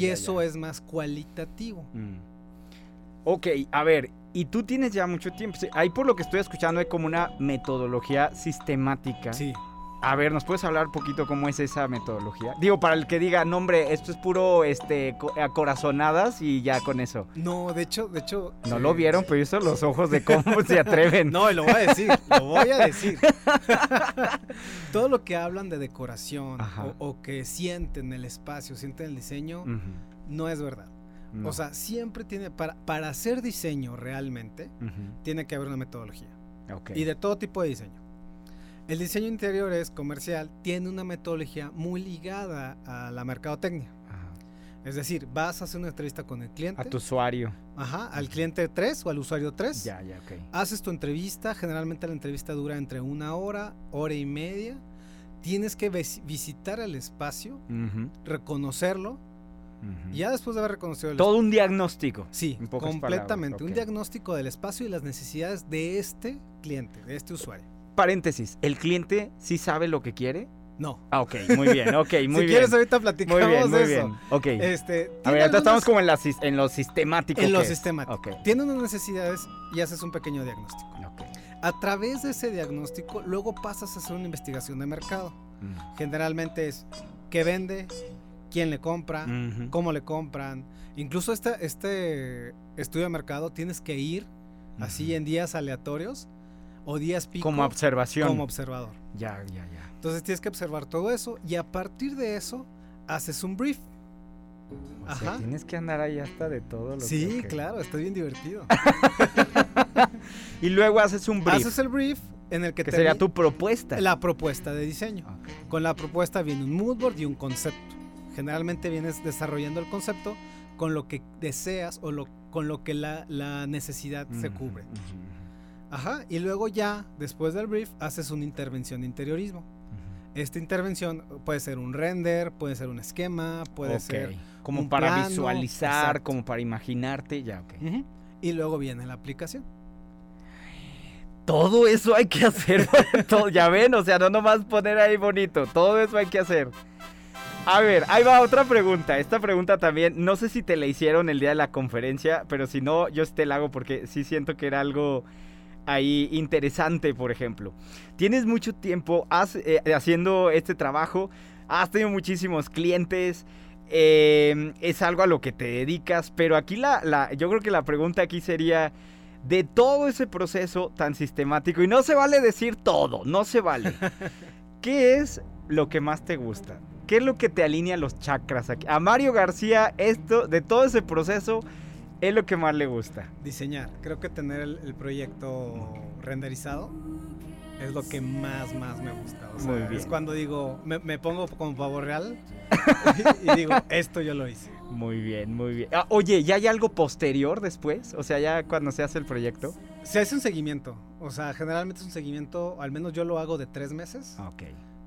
y eso es más cualitativo. Ok, a ver, y tú tienes ya mucho tiempo. Ahí por lo que estoy escuchando hay como una metodología sistemática. Sí. A ver, ¿nos puedes hablar un poquito cómo es esa metodología? Digo, para el que diga, no hombre, esto es puro este acorazonadas y ya con eso. No, de hecho, de hecho. No lo vieron, pero eso los ojos de cómo se atreven. No, lo voy a decir, lo voy a decir. Todo lo que hablan de decoración o, que sienten el espacio, sienten el diseño, no es verdad. O sea, siempre tiene, para, para hacer diseño realmente, tiene que haber una metodología. Ok. y de todo tipo de diseño. El diseño interior es comercial, tiene una metodología muy ligada a la mercadotecnia. Es decir, vas a hacer una entrevista con el cliente. A tu usuario. Ajá, al cliente 3 o al usuario 3. Ya, ya, ok. Haces tu entrevista, generalmente la entrevista dura entre una hora, hora y media. Tienes que vis- visitar el espacio, Ujú, reconocerlo. Ya después de haber reconocido el Todo un diagnóstico. Sí, completamente. palabras, Un diagnóstico del espacio y las necesidades de este cliente, de este usuario. Paréntesis, ¿el cliente sí sabe lo que quiere? No. Ah, ok, muy bien, ok, muy si bien. quieres, ahorita platicamos Muy bien, muy de eso. bien. Ok. Este, A ver, ahorita algunas- estamos como en, la, en lo sistemático. en lo sistemático. Ok. Tiene unas necesidades y haces un pequeño diagnóstico. A través de ese diagnóstico, luego pasas a hacer una investigación de mercado. Mm. Generalmente es qué vende, quién le compra, cómo le compran. Incluso este, este estudio de mercado tienes que ir así en días aleatorios o días pico. Como observación. Como observador. Ya, ya, ya. Entonces tienes que observar todo eso y a partir de eso haces un brief. O sea, Ajá. tienes que andar ahí hasta de todo lo Sí, que... ok. claro, está bien divertido. Y luego haces un brief. Haces el brief en el que, que te sería tu propuesta. La propuesta de diseño. Con la propuesta viene un mood board y un concepto. Generalmente vienes desarrollando el concepto con lo que deseas o lo, con lo que la, la necesidad se cubre. Ajá. Y luego ya, después del brief, haces una intervención de interiorismo. Esta intervención puede ser un render, puede ser un esquema, puede ser Como un para plano, visualizar, exacto. como para imaginarte, ya, ok. Y luego viene la aplicación. Todo eso hay que hacer. todo, ya ven, o sea, no nomás poner ahí bonito. Todo eso hay que hacer. A ver, ahí va otra pregunta. Esta pregunta también, no sé si te la hicieron el día de la conferencia, pero si no, yo te la hago porque sí siento que era algo ahí interesante, por ejemplo. Tienes mucho tiempo has- eh, haciendo este trabajo, has tenido muchísimos clientes, eh, es algo a lo que te dedicas, pero aquí la, la, yo creo que la pregunta aquí sería, de todo ese proceso tan sistemático, y no se vale decir todo, no se vale. ¿Qué es lo que más te gusta? ¿Qué es lo que te alinea los chakras aquí? A Mario García, esto, de todo ese proceso, es lo que más le gusta. Diseñar. Creo que tener el, el proyecto renderizado es lo que más, más me gusta. O sea, Muy bien. Es cuando digo, me, me pongo como pavo real y, y digo, esto yo lo hice. Muy bien, muy bien. Ah, oye, ¿ya hay algo posterior después? O sea, ya cuando se hace el proyecto. Se hace un seguimiento. O sea, generalmente es un seguimiento, al menos yo lo hago de tres meses. Ok.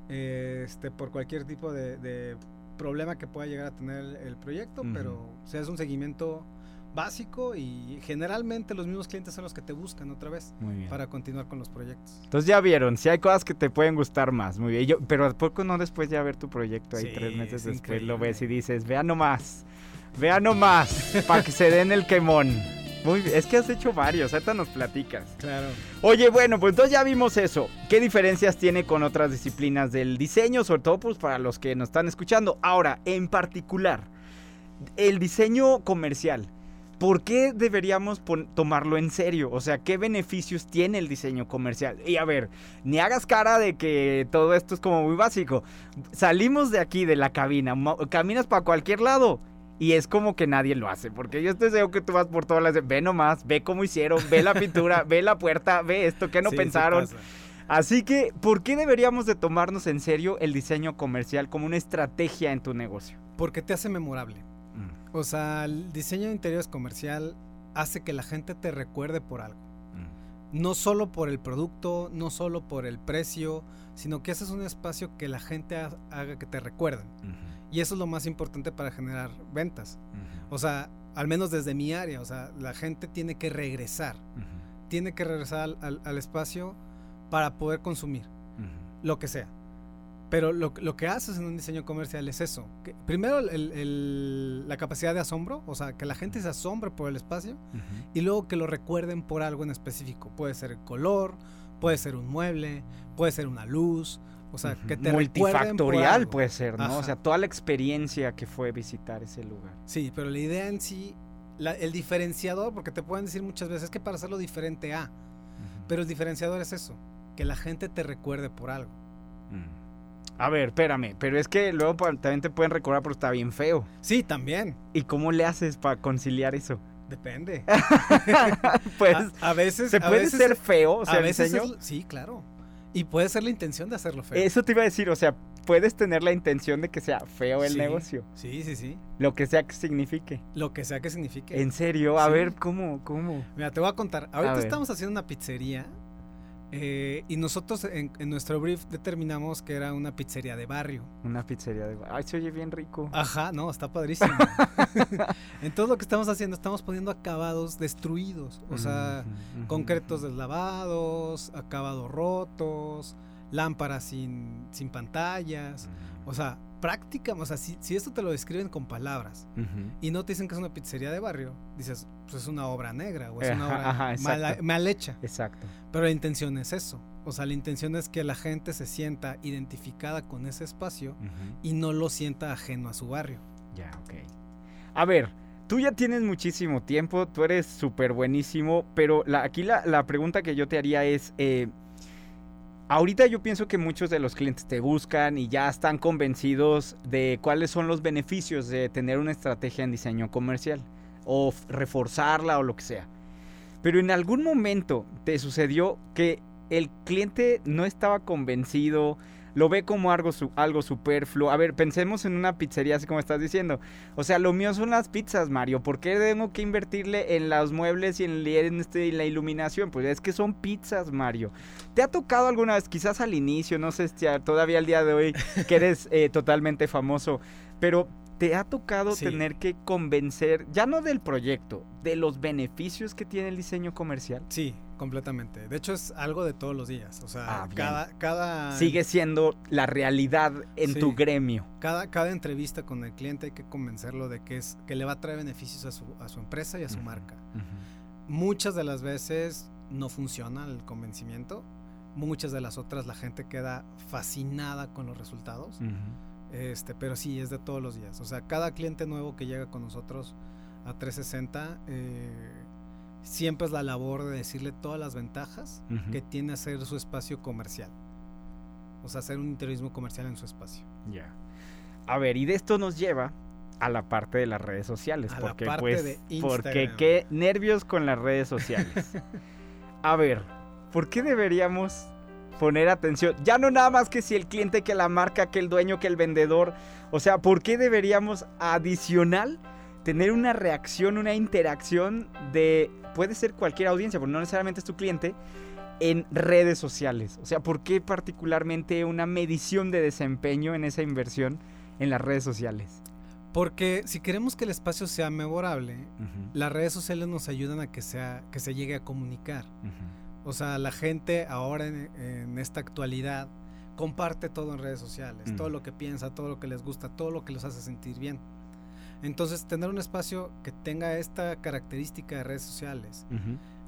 Este, por cualquier tipo de, de problema que pueda llegar a tener el, el proyecto, pero o sea, es un seguimiento básico y generalmente los mismos clientes son los que te buscan otra vez para continuar con los proyectos. Entonces ya vieron, si hay cosas que te pueden gustar más, muy bien. Yo, pero ¿a poco no después ya ver tu proyecto ahí Sí, tres meses es después lo increíble. ves y dices, vea nomás, vea nomás, para que se den el quemón. Muy bien, es que has hecho varios, ahorita nos platicas. Claro. Oye, bueno, pues entonces ya vimos eso. ¿Qué diferencias tiene con otras disciplinas del diseño? Sobre todo pues para los que nos están escuchando. Ahora, en particular, el diseño comercial. ¿Por qué deberíamos tomarlo en serio? O sea, ¿qué beneficios tiene el diseño comercial? Y a ver, ni hagas cara de que todo esto es como muy básico. Salimos de aquí, de la cabina, caminas para cualquier lado. Y es como que nadie lo hace, porque yo estoy seguro que tú vas por todas las... Ve nomás, ve cómo hicieron, ve la pintura, ve la puerta, ve esto, que no Sí, pensaron? Así que, ¿por qué deberíamos de tomarnos en serio el diseño comercial como una estrategia en tu negocio? Porque te hace memorable. Mm, O sea, el diseño de interiores comercial hace que la gente te recuerde por algo. mm. No solo por el producto, no solo por el precio, sino que haces un espacio que la gente ha- haga que te recuerden. Y eso es lo más importante para generar ventas. O sea, al menos desde mi área, o sea, la gente tiene que regresar. Tiene que regresar al, al- al espacio para poder consumir lo que sea. Pero lo, lo que haces en un diseño comercial es eso. que primero el- el- la capacidad de asombro, o sea, que la gente se asombre por el espacio y luego que lo recuerden por algo en específico. Puede ser el color, puede ser un mueble, puede ser una luz, o sea, que te recuerden por Multifactorial puede ser, ¿no? O sea, toda la experiencia que fue visitar ese lugar. Sí, pero la idea en sí, la- el diferenciador, porque te pueden decir muchas veces que para hacerlo diferente a, pero el diferenciador es eso, que la gente te recuerde por algo. A ver, espérame, pero es que luego también te pueden recordar porque está bien feo. Sí, también. ¿Y cómo le haces para conciliar eso? Depende. pues a, a veces se a puede veces- ser feo, o sea, a el veces diseño. es- sí, claro. Y puede ser la intención de hacerlo feo. Eso te iba a decir, o sea, puedes tener la intención de que sea feo el Sí, negocio, Sí, sí, sí. lo que sea que signifique. Lo que sea que signifique. En serio, a Sí. ver cómo, cómo. Mira, te voy a contar. Ahorita estamos haciendo una pizzería eh, y nosotros en, en nuestro brief determinamos que era una pizzería de barrio. Una pizzería de. Ay, se oye bien rico. Ajá, no, está padrísimo. Entonces lo que estamos haciendo, estamos poniendo acabados destruidos. O sea, concretos deslavados, acabados rotos, lámparas sin, sin pantallas. O sea, práctica, o sea, si, si esto te lo describen con palabras y no te dicen que es una pizzería de barrio, dices, pues es una obra negra o es una obra ajá, mal, hecha. Exacto. Pero la intención es eso. O sea, la intención es que la gente se sienta identificada con ese espacio y no lo sienta ajeno a su barrio. Ya, ok. A ver, tú ya tienes muchísimo tiempo, tú eres súper buenísimo, pero la, aquí la, la pregunta que yo te haría es, eh, ahorita yo pienso que muchos de los clientes te buscan y ya están convencidos de cuáles son los beneficios de tener una estrategia en diseño comercial o reforzarla o lo que sea. Pero en algún momento te sucedió que el cliente no estaba convencido, lo ve como algo, su- algo superfluo. A ver, pensemos en una pizzería, así como estás diciendo. O sea, lo mío son las pizzas, Mario. ¿Por qué tengo que invertirle en los muebles y en, este, en la iluminación? Pues es que son pizzas, Mario. ¿Te ha tocado alguna vez, quizás al inicio, no sé todavía al día de hoy, que eres eh, totalmente famoso, pero te ha tocado Sí. tener que convencer, ya no del proyecto, de los beneficios que tiene el diseño comercial? Sí, completamente. De hecho, es algo de todos los días. O sea, Ah, cada, cada, Sigue siendo la realidad en Sí. tu gremio. cada, cada entrevista con el cliente hay que convencerlo de que, es, que le va a traer beneficios a su, a su empresa y a su marca. Muchas de las veces no funciona el convencimiento. Muchas de las otras la gente queda fascinada con los resultados. Este, pero sí, es de todos los días. O sea, cada cliente nuevo que llega con nosotros a 360, eh, siempre es la labor de decirle todas las ventajas que tiene hacer su espacio comercial. O sea, hacer un interiorismo comercial en su espacio. Ya. A ver, y de esto nos lleva a la parte de las redes sociales. A la porque, parte pues, de porque qué nervios con las redes sociales. a ver, ¿por qué deberíamos poner atención? Ya no nada más que si el cliente, que la marca, que el dueño, que el vendedor. O sea, ¿por qué deberíamos adicional tener una reacción, una interacción de, puede ser cualquier audiencia, porque no necesariamente es tu cliente, en redes sociales? O sea, ¿por qué particularmente una medición de desempeño en esa inversión en las redes sociales? Porque si queremos que el espacio sea memorable, las redes sociales nos ayudan a que, sea, que se llegue a comunicar. O sea, la gente ahora en, en esta actualidad comparte todo en redes sociales, todo lo que piensa, todo lo que les gusta, todo lo que los hace sentir bien. Entonces, tener un espacio que tenga esta característica de redes sociales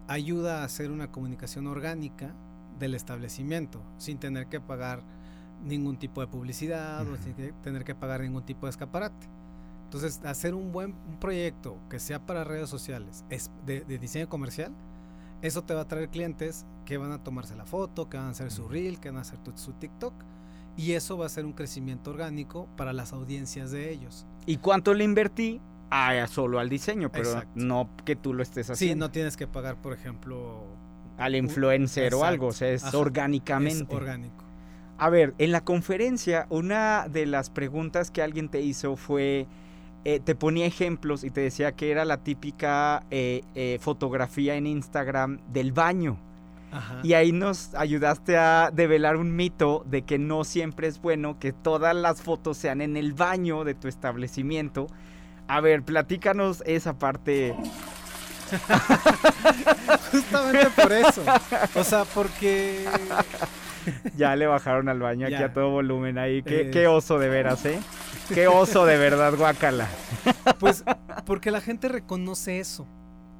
ayuda a hacer una comunicación orgánica del establecimiento, sin tener que pagar ningún tipo de publicidad o sin que- tener que pagar ningún tipo de escaparate. Entonces, hacer un buen un proyecto que sea para redes sociales, es de, de diseño comercial, eso te va a traer clientes que van a tomarse la foto, que van a hacer su reel, que van a hacer tu- su TikTok, y eso va a ser un crecimiento orgánico para las audiencias de ellos. ¿Y cuánto le invertí? Ah, solo al diseño, pero Exacto. no que tú lo estés Sí, haciendo. no tienes que pagar, por ejemplo, al influencer o algo, o sea, es Ajá. orgánicamente. Es orgánico. A ver, en la conferencia, una de las preguntas que alguien te hizo fue, eh, te ponía ejemplos y te decía que era la típica eh, eh, fotografía en Instagram del baño. Ajá. Y ahí nos ayudaste a develar un mito de que no siempre es bueno que todas las fotos sean en el baño de tu establecimiento. A ver, platícanos esa parte. Justamente por eso. O sea, porque Ya le bajaron al baño aquí Ya. a todo volumen ahí. Qué, qué oso de veras, ¿eh? Qué oso de verdad, guácala. Pues porque la gente reconoce eso.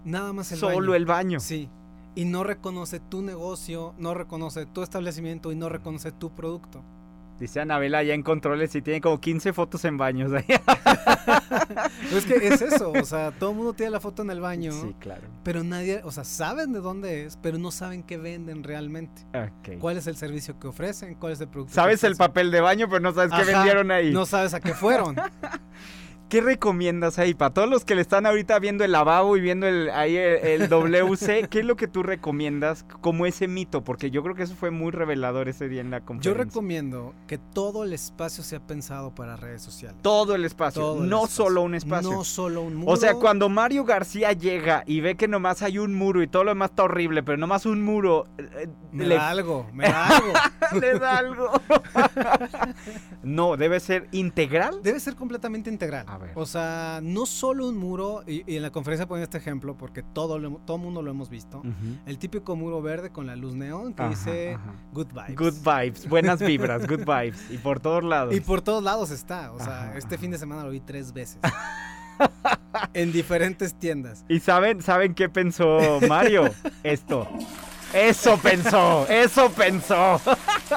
Nada más el Solo baño. el baño. Sí. Y no reconoce tu negocio, no reconoce tu establecimiento y no reconoce tu producto. Dice Anabela ya en controles y tiene como 15 fotos en baños. es que es eso, o sea, todo el mundo tiene la foto en el baño. Sí, claro. Pero nadie, o sea, saben de dónde es, pero no saben qué venden realmente. Ok. ¿Cuál es el servicio que ofrecen? ¿Cuál es el producto? que Sabes el papel de baño, pero no sabes qué vendieron ahí. No sabes a qué fueron. ¿Qué recomiendas ahí? Para todos los que le están ahorita viendo el lavabo y viendo el, ahí el, el WC, ¿qué es lo que tú recomiendas como ese mito? Porque yo creo que eso fue muy revelador ese día en la Yo conferencia. recomiendo que todo el espacio sea pensado para redes sociales. Todo el espacio, Todo el no espacio. solo un espacio. No solo un muro. O sea, cuando Mario García llega y ve que nomás hay un muro y todo lo demás está horrible, pero nomás un muro... eh, Me le- da algo, me da algo. le da algo. no, debe ser integral. Debe ser completamente integral. A ver. O sea, no solo un muro, y, y en la conferencia ponen este ejemplo porque todo lo, todo mundo lo hemos visto. El típico muro verde con la luz neón que Ajá, dice ajá. Good Vibes. Good vibes, buenas vibras, good vibes. Y por todos lados. Y por todos lados está. O sea, Ajá, este fin de semana lo vi tres veces. en diferentes tiendas. ¿Y saben, saben qué pensó Mario? Esto. Eso pensó, eso pensó.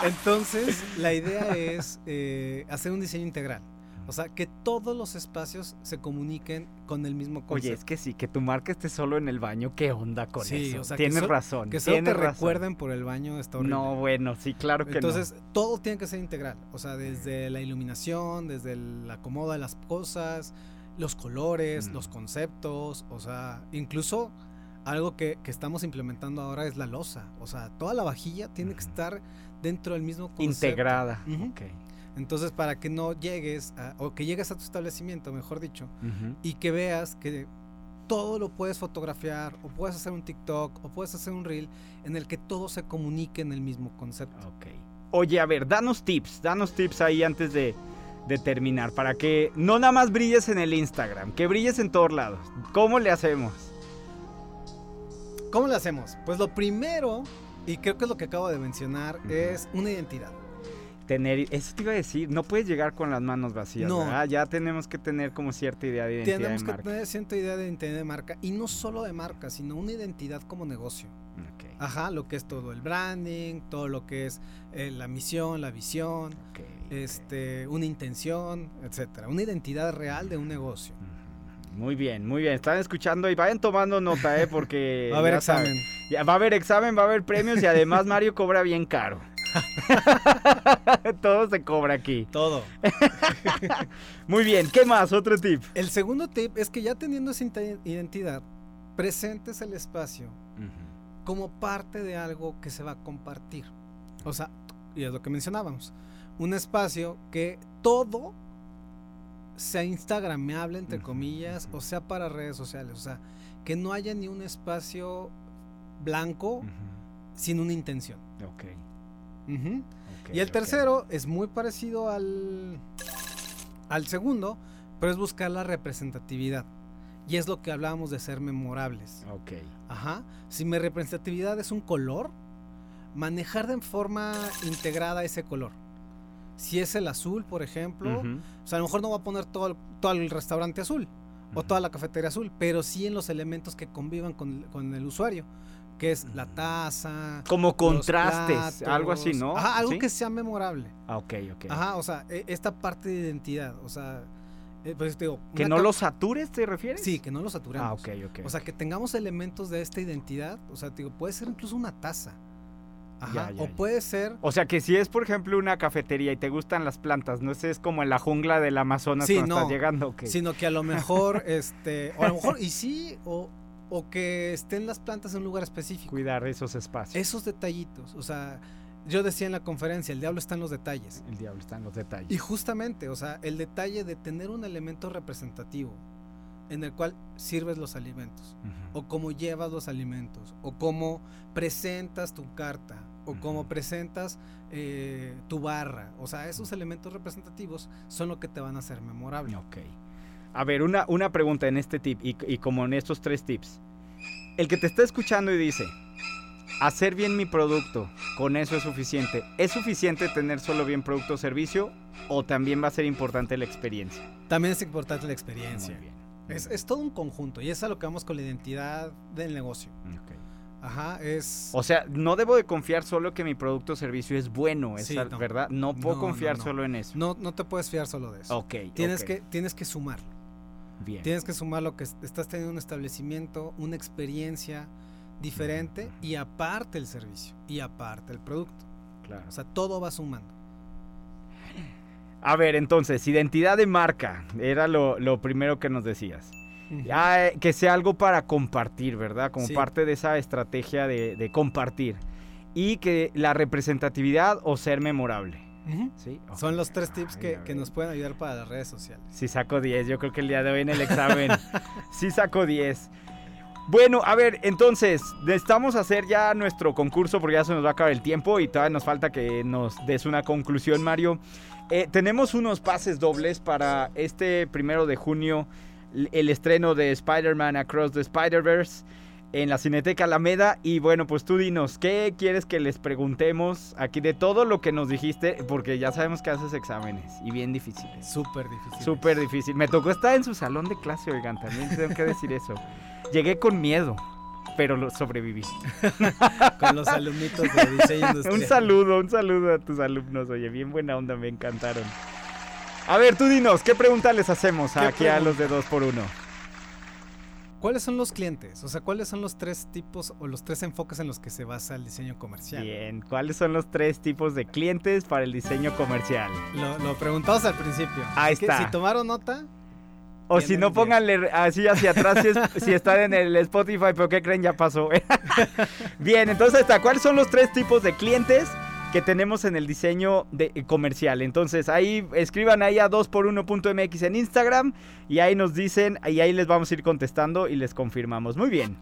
Entonces, la idea es eh, hacer un diseño integral. O sea, que todos los espacios se comuniquen con el mismo concepto. Oye, es que sí, que tu marca esté solo en el baño, ¿qué onda con Sí, eso? o sea, que tienes so- razón. Que solo te razón. recuerden por el baño está horrible. No, bueno, sí, claro que Entonces, todo tiene que ser integral. O sea, desde la iluminación, desde el acomodo de las cosas, los colores, Mm. los conceptos. O sea, incluso algo que, que estamos implementando ahora es la losa. O sea, toda la vajilla tiene que estar dentro del mismo no. concepto. Integrada. Ujú. Ok. Entonces, para que no llegues, a- o que llegues a tu establecimiento, mejor dicho, y que veas que todo lo puedes fotografiar, o puedes hacer un TikTok, o puedes hacer un reel, en el que todo se comunique en el mismo concepto. Ok. Oye, a ver, danos tips, danos tips ahí antes de, de terminar, para que no nada más brilles en el Instagram, que brilles en todos lados. ¿Cómo le hacemos? ¿Cómo lo hacemos? Pues lo primero, y creo que es lo que acabo de mencionar, es una identidad. Tener, eso te iba a decir, no puedes llegar con las manos vacías, No. ¿verdad? Ya tenemos que tener como cierta idea de identidad Tenemos de que marca. tener cierta idea de identidad de marca, y no solo de marca, sino una identidad como negocio. Ajá, lo que es todo el branding, todo lo que es eh, la misión, la visión, este, una intención, etcétera. Una identidad real de un negocio. Muy bien, muy bien. Están escuchando y vayan tomando nota, ¿eh? Porque... Va a haber saben, examen. ya va a haber examen, va a haber premios y además Mario cobra bien caro. Todo se cobra aquí. Todo. Muy bien, ¿qué más? Otro tip. El segundo tip es que ya teniendo esa identidad, presentes el espacio como parte de algo que se va a compartir. O sea, y es lo que mencionábamos, un espacio que todo sea instagramable, entre Ujú, comillas, o sea para redes sociales. O sea, que no haya ni un espacio blanco sin una intención. Ok. Y el tercero es muy parecido al, al segundo, pero es buscar la representatividad. Y es lo que hablábamos de ser memorables. Ok. Ajá. Si mi representatividad es un color, manejar de forma integrada ese color. Si es el azul, por ejemplo, o sea, a lo mejor no voy a poner todo el, todo el restaurante azul o toda la cafetería azul, pero sí en los elementos que convivan con, con el usuario, que es la taza. Como contrastes, algo así. ¿no? Ajá, algo ¿Sí? que sea memorable. Ah, ok, ok. Ajá, o sea, e- esta parte de identidad, o sea, eh, pues te digo, ¿Que no lo satures, te refieres? Sí, que no lo saturemos. Ah, ok, ok. O sea, que tengamos elementos de esta identidad, o sea, te digo, puede ser incluso una taza. Ajá, Ya, ya, o puede ser O sea, que si es, por ejemplo, una cafetería y te gustan las plantas, no es como en la jungla del Amazonas Sí, cuando no. estás llegando, ok. sino que a lo mejor este, o a lo mejor y sí o o que estén las plantas en un lugar específico. Cuidar esos espacios. Esos detallitos, o sea, yo decía en la conferencia, el diablo está en los detalles. El diablo está en los detalles. Y justamente, o sea, el detalle de tener un elemento representativo en el cual sirves los alimentos, o cómo llevas los alimentos, o cómo presentas tu carta, o cómo Ujú. presentas eh, tu barra. O sea, esos elementos representativos son lo que te van a hacer memorable. Ok. A ver, una, una pregunta en este tip y, y como en estos tres tips. El que te está escuchando y dice, hacer bien mi producto, con eso es suficiente. ¿Es suficiente tener solo bien producto o servicio o también va a ser importante la experiencia? También es importante la experiencia. Muy bien. Es, es todo un conjunto y es a lo que vamos con la identidad del negocio. Ok. Ajá, es... O sea, no debo de confiar solo que mi producto o servicio es bueno, Sí, esa- no. ¿verdad? No puedo No, confiar no, solo en eso. No, no te puedes fiar solo de eso. Ok. Tienes, que, tienes que sumarlo. Bien. Tienes que sumar lo que es- estás teniendo un establecimiento, una experiencia diferente y aparte el servicio y aparte el producto. Claro. O sea, todo va sumando. A ver, entonces, identidad de marca. Era lo, lo primero que nos decías. Ya, eh, que sea algo para compartir, ¿verdad? Como Sí. parte de esa estrategia de, de compartir. Y que la representatividad o ser memorable. ¿Sí? Son los tres tips Ay, que, que nos pueden ayudar para las redes sociales. Sí saco 10, yo creo que el día de hoy en el examen sí saco 10. Bueno, a ver, entonces, necesitamos hacer ya nuestro concurso porque ya se nos va a acabar el tiempo y todavía nos falta que nos des una conclusión, Mario. Eh, tenemos unos pases dobles para este primero de junio, el estreno de Spider-Man Across the Spider-Verse en la Cineteca Alameda. Y bueno, pues tú dinos, ¿qué quieres que les preguntemos aquí de todo lo que nos dijiste? Porque ya sabemos que haces exámenes y bien difíciles. Súper difícil. Súper difícil. Me tocó estar en su salón de clase, oigan, también tengo que decir eso. Llegué con miedo, pero lo sobreviví. Con los alumnitos de diseño industrial. un saludo, un saludo a tus alumnos, oye, bien buena onda, me encantaron. A ver, tú dinos, ¿qué pregunta les hacemos ¿Qué aquí a los de pregunta? 2 por 1 ¿Cuáles son los clientes? O sea, ¿cuáles son los tres tipos o los tres enfoques en los que se basa el diseño comercial? Bien, ¿cuáles son los tres tipos de clientes para el diseño comercial? Lo, lo preguntamos al principio. Ahí Así que está. si tomaron nota, O si no, pónganle así hacia atrás si, es- si están en el Spotify, pero ¿qué creen? Ya pasó. Bien, entonces está. ¿Cuáles son los tres tipos de clientes que tenemos en el diseño de, eh, comercial? Entonces ahí escriban ahí a 2x1.mx en Instagram y ahí nos dicen, y ahí les vamos a ir contestando y les confirmamos. Muy bien.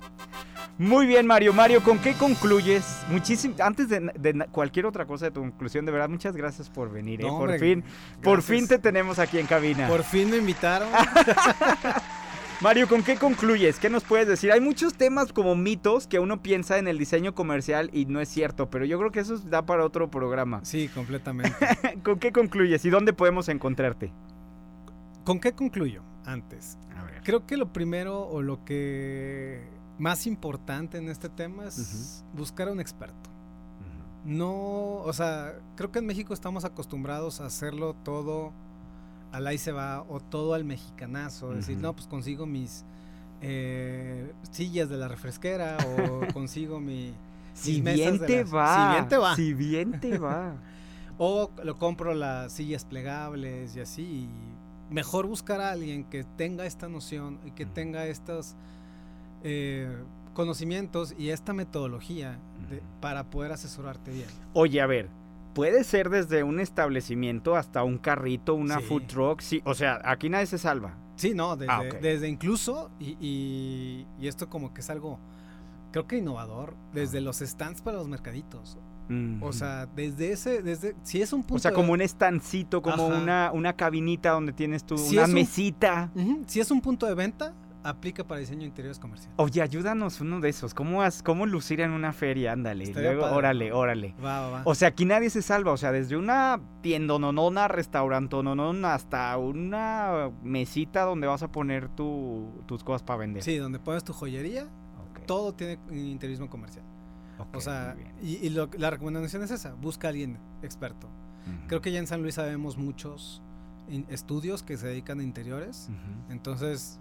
Muy bien, Mario. Mario, ¿con qué concluyes? Muchísimo. Antes de, cualquier otra cosa de tu conclusión, de verdad, muchas gracias por venir. ¿eh? Por hombre, fin, por fin te tenemos aquí en cabina. por fin me invitaron. Mario, ¿con qué concluyes? ¿Qué nos puedes decir? Hay muchos temas como mitos que uno piensa en el diseño comercial y no es cierto, pero yo creo que eso da para otro programa. Sí, completamente. ¿Con qué concluyes y dónde podemos encontrarte? ¿Con qué concluyo? Antes. A ver. Creo que lo primero o lo que más importante en este tema es buscar a un experto. No, o sea, creo que en México estamos acostumbrados a hacerlo todo al ahí se va o todo al mexicanazo. Decir, Ujú. no, pues consigo mis eh, sillas de la refresquera o consigo mi. Si bien te va. Si bien te va. Si bien te va. O lo compro las sillas plegables y así. y mejor buscar a alguien que tenga esta noción y que tenga estos eh, conocimientos y esta metodología de- para poder asesorarte bien. Oye, a ver, puede ser desde un establecimiento hasta un carrito, una Sí. food truck. Sí, o sea, aquí nadie se salva. Sí, no, desde, Ah, desde incluso, y, y- y esto como que es algo, creo que innovador, desde los stands para los mercaditos. Mm. O sea, desde ese, desde, si es un punto O sea, de- como un estancito, como Ajá. una, una cabinita donde tienes tú Si una es un- mesita. Ujú, si es un punto de venta, aplica para diseño de interiores comercial. Oye, ayúdanos uno de esos. ¿Cómo, has- cómo lucir en una feria? Ándale. Luego, padre. órale, órale. Va, va, va. O sea, aquí nadie se salva. O sea, desde una tiendononona, restaurantononona, hasta una mesita donde vas a poner tu- tus cosas para vender. Sí, donde pones tu joyería, todo tiene interiorismo comercial. O sea, y, y lo- la recomendación es esa, busca a alguien experto. Creo que ya en San Luis sabemos muchos estudios que se dedican a interiores. Entonces,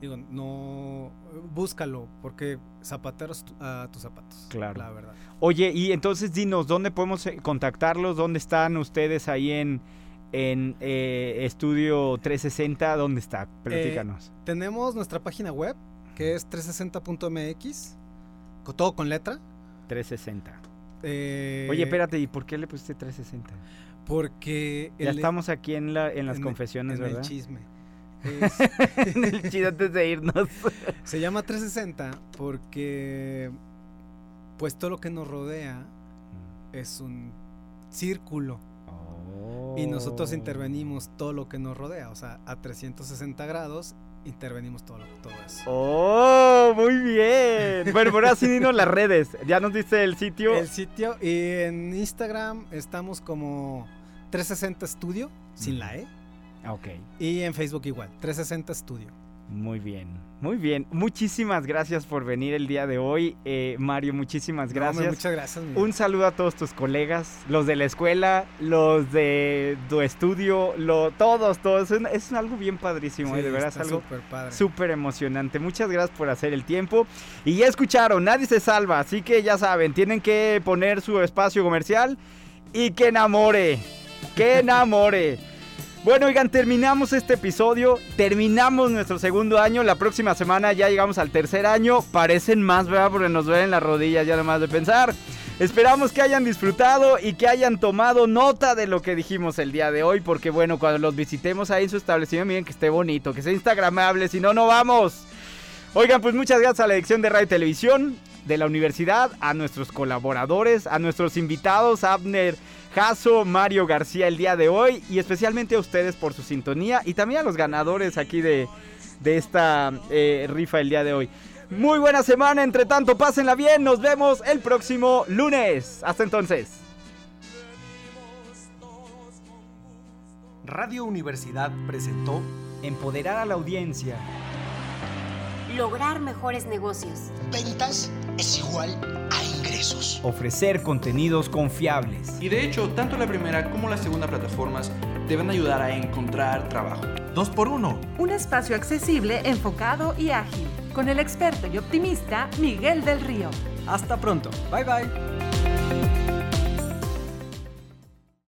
digo, no, búscalo, porque zapateros a tus zapatos. Claro. La verdad. Oye, y entonces dinos, ¿dónde podemos eh, contactarlos? ¿Dónde están ustedes ahí en, en eh, Estudio 360? ¿Dónde está? Platícanos. Tenemos nuestra página web, que es 360.mx, con- todo con letra. 360. Eh, Oye, espérate, ¿y por qué le pusiste 360? Porque Ya el- estamos aquí en, la, en las en- confesiones, en ¿verdad? el chisme. Es- en el chido antes de irnos. se llama 360 porque pues todo lo que nos rodea es un círculo y nosotros Oh. intervenimos todo lo que nos rodea, o sea, a 360 grados intervenimos todo, lo- todo eso. ¡Oh! Muy bien. Bueno, por ahora sí dinos las redes. Ya nos dice el sitio. El sitio y en Instagram estamos como 360 Studio, sin la E, Ok. y en Facebook igual, 360 Studio. Muy bien. Muy bien. Muchísimas gracias por venir el día de hoy. Eh, Mario, muchísimas No, gracias. muchas gracias. Un saludo a todos tus colegas, los de la escuela, los de tu estudio, lo, todos, todos. Es, es algo bien padrísimo, Sí, eh, de verdad es algo súper emocionante. Muchas gracias por hacer el tiempo. Y ya escucharon, nadie se salva, así que ya saben, tienen que poner su espacio comercial y que enamore, que enamore. Bueno, oigan, terminamos este episodio, terminamos nuestro segundo año, la próxima semana ya llegamos al tercer año, parecen más, ¿verdad? Porque nos duelen las rodillas ya nada más de pensar. Esperamos que hayan disfrutado y que hayan tomado nota de lo que dijimos el día de hoy, porque bueno, cuando los visitemos ahí en su establecimiento, miren que esté bonito, que sea instagramable, si no, no vamos. Oigan, pues muchas gracias a la edición de Radio y Televisión de la universidad, a nuestros colaboradores, a nuestros invitados, Abner Jaso, Mario García el día de hoy y especialmente a ustedes por su sintonía y también a los ganadores aquí de, de esta eh, rifa el día de hoy. Muy buena semana, entre tanto, pásenla bien, nos vemos el próximo lunes. Hasta entonces. Radio Universidad presentó Empoderar a la audiencia. Lograr mejores negocios. Ventas es igual a ingresos. Ofrecer contenidos confiables. Y de hecho, tanto la primera como la segunda plataformas te van a ayudar a encontrar trabajo. Dos por uno. Un espacio accesible, enfocado y ágil. Con el experto y optimista Miguel del Río. Hasta pronto. Bye bye.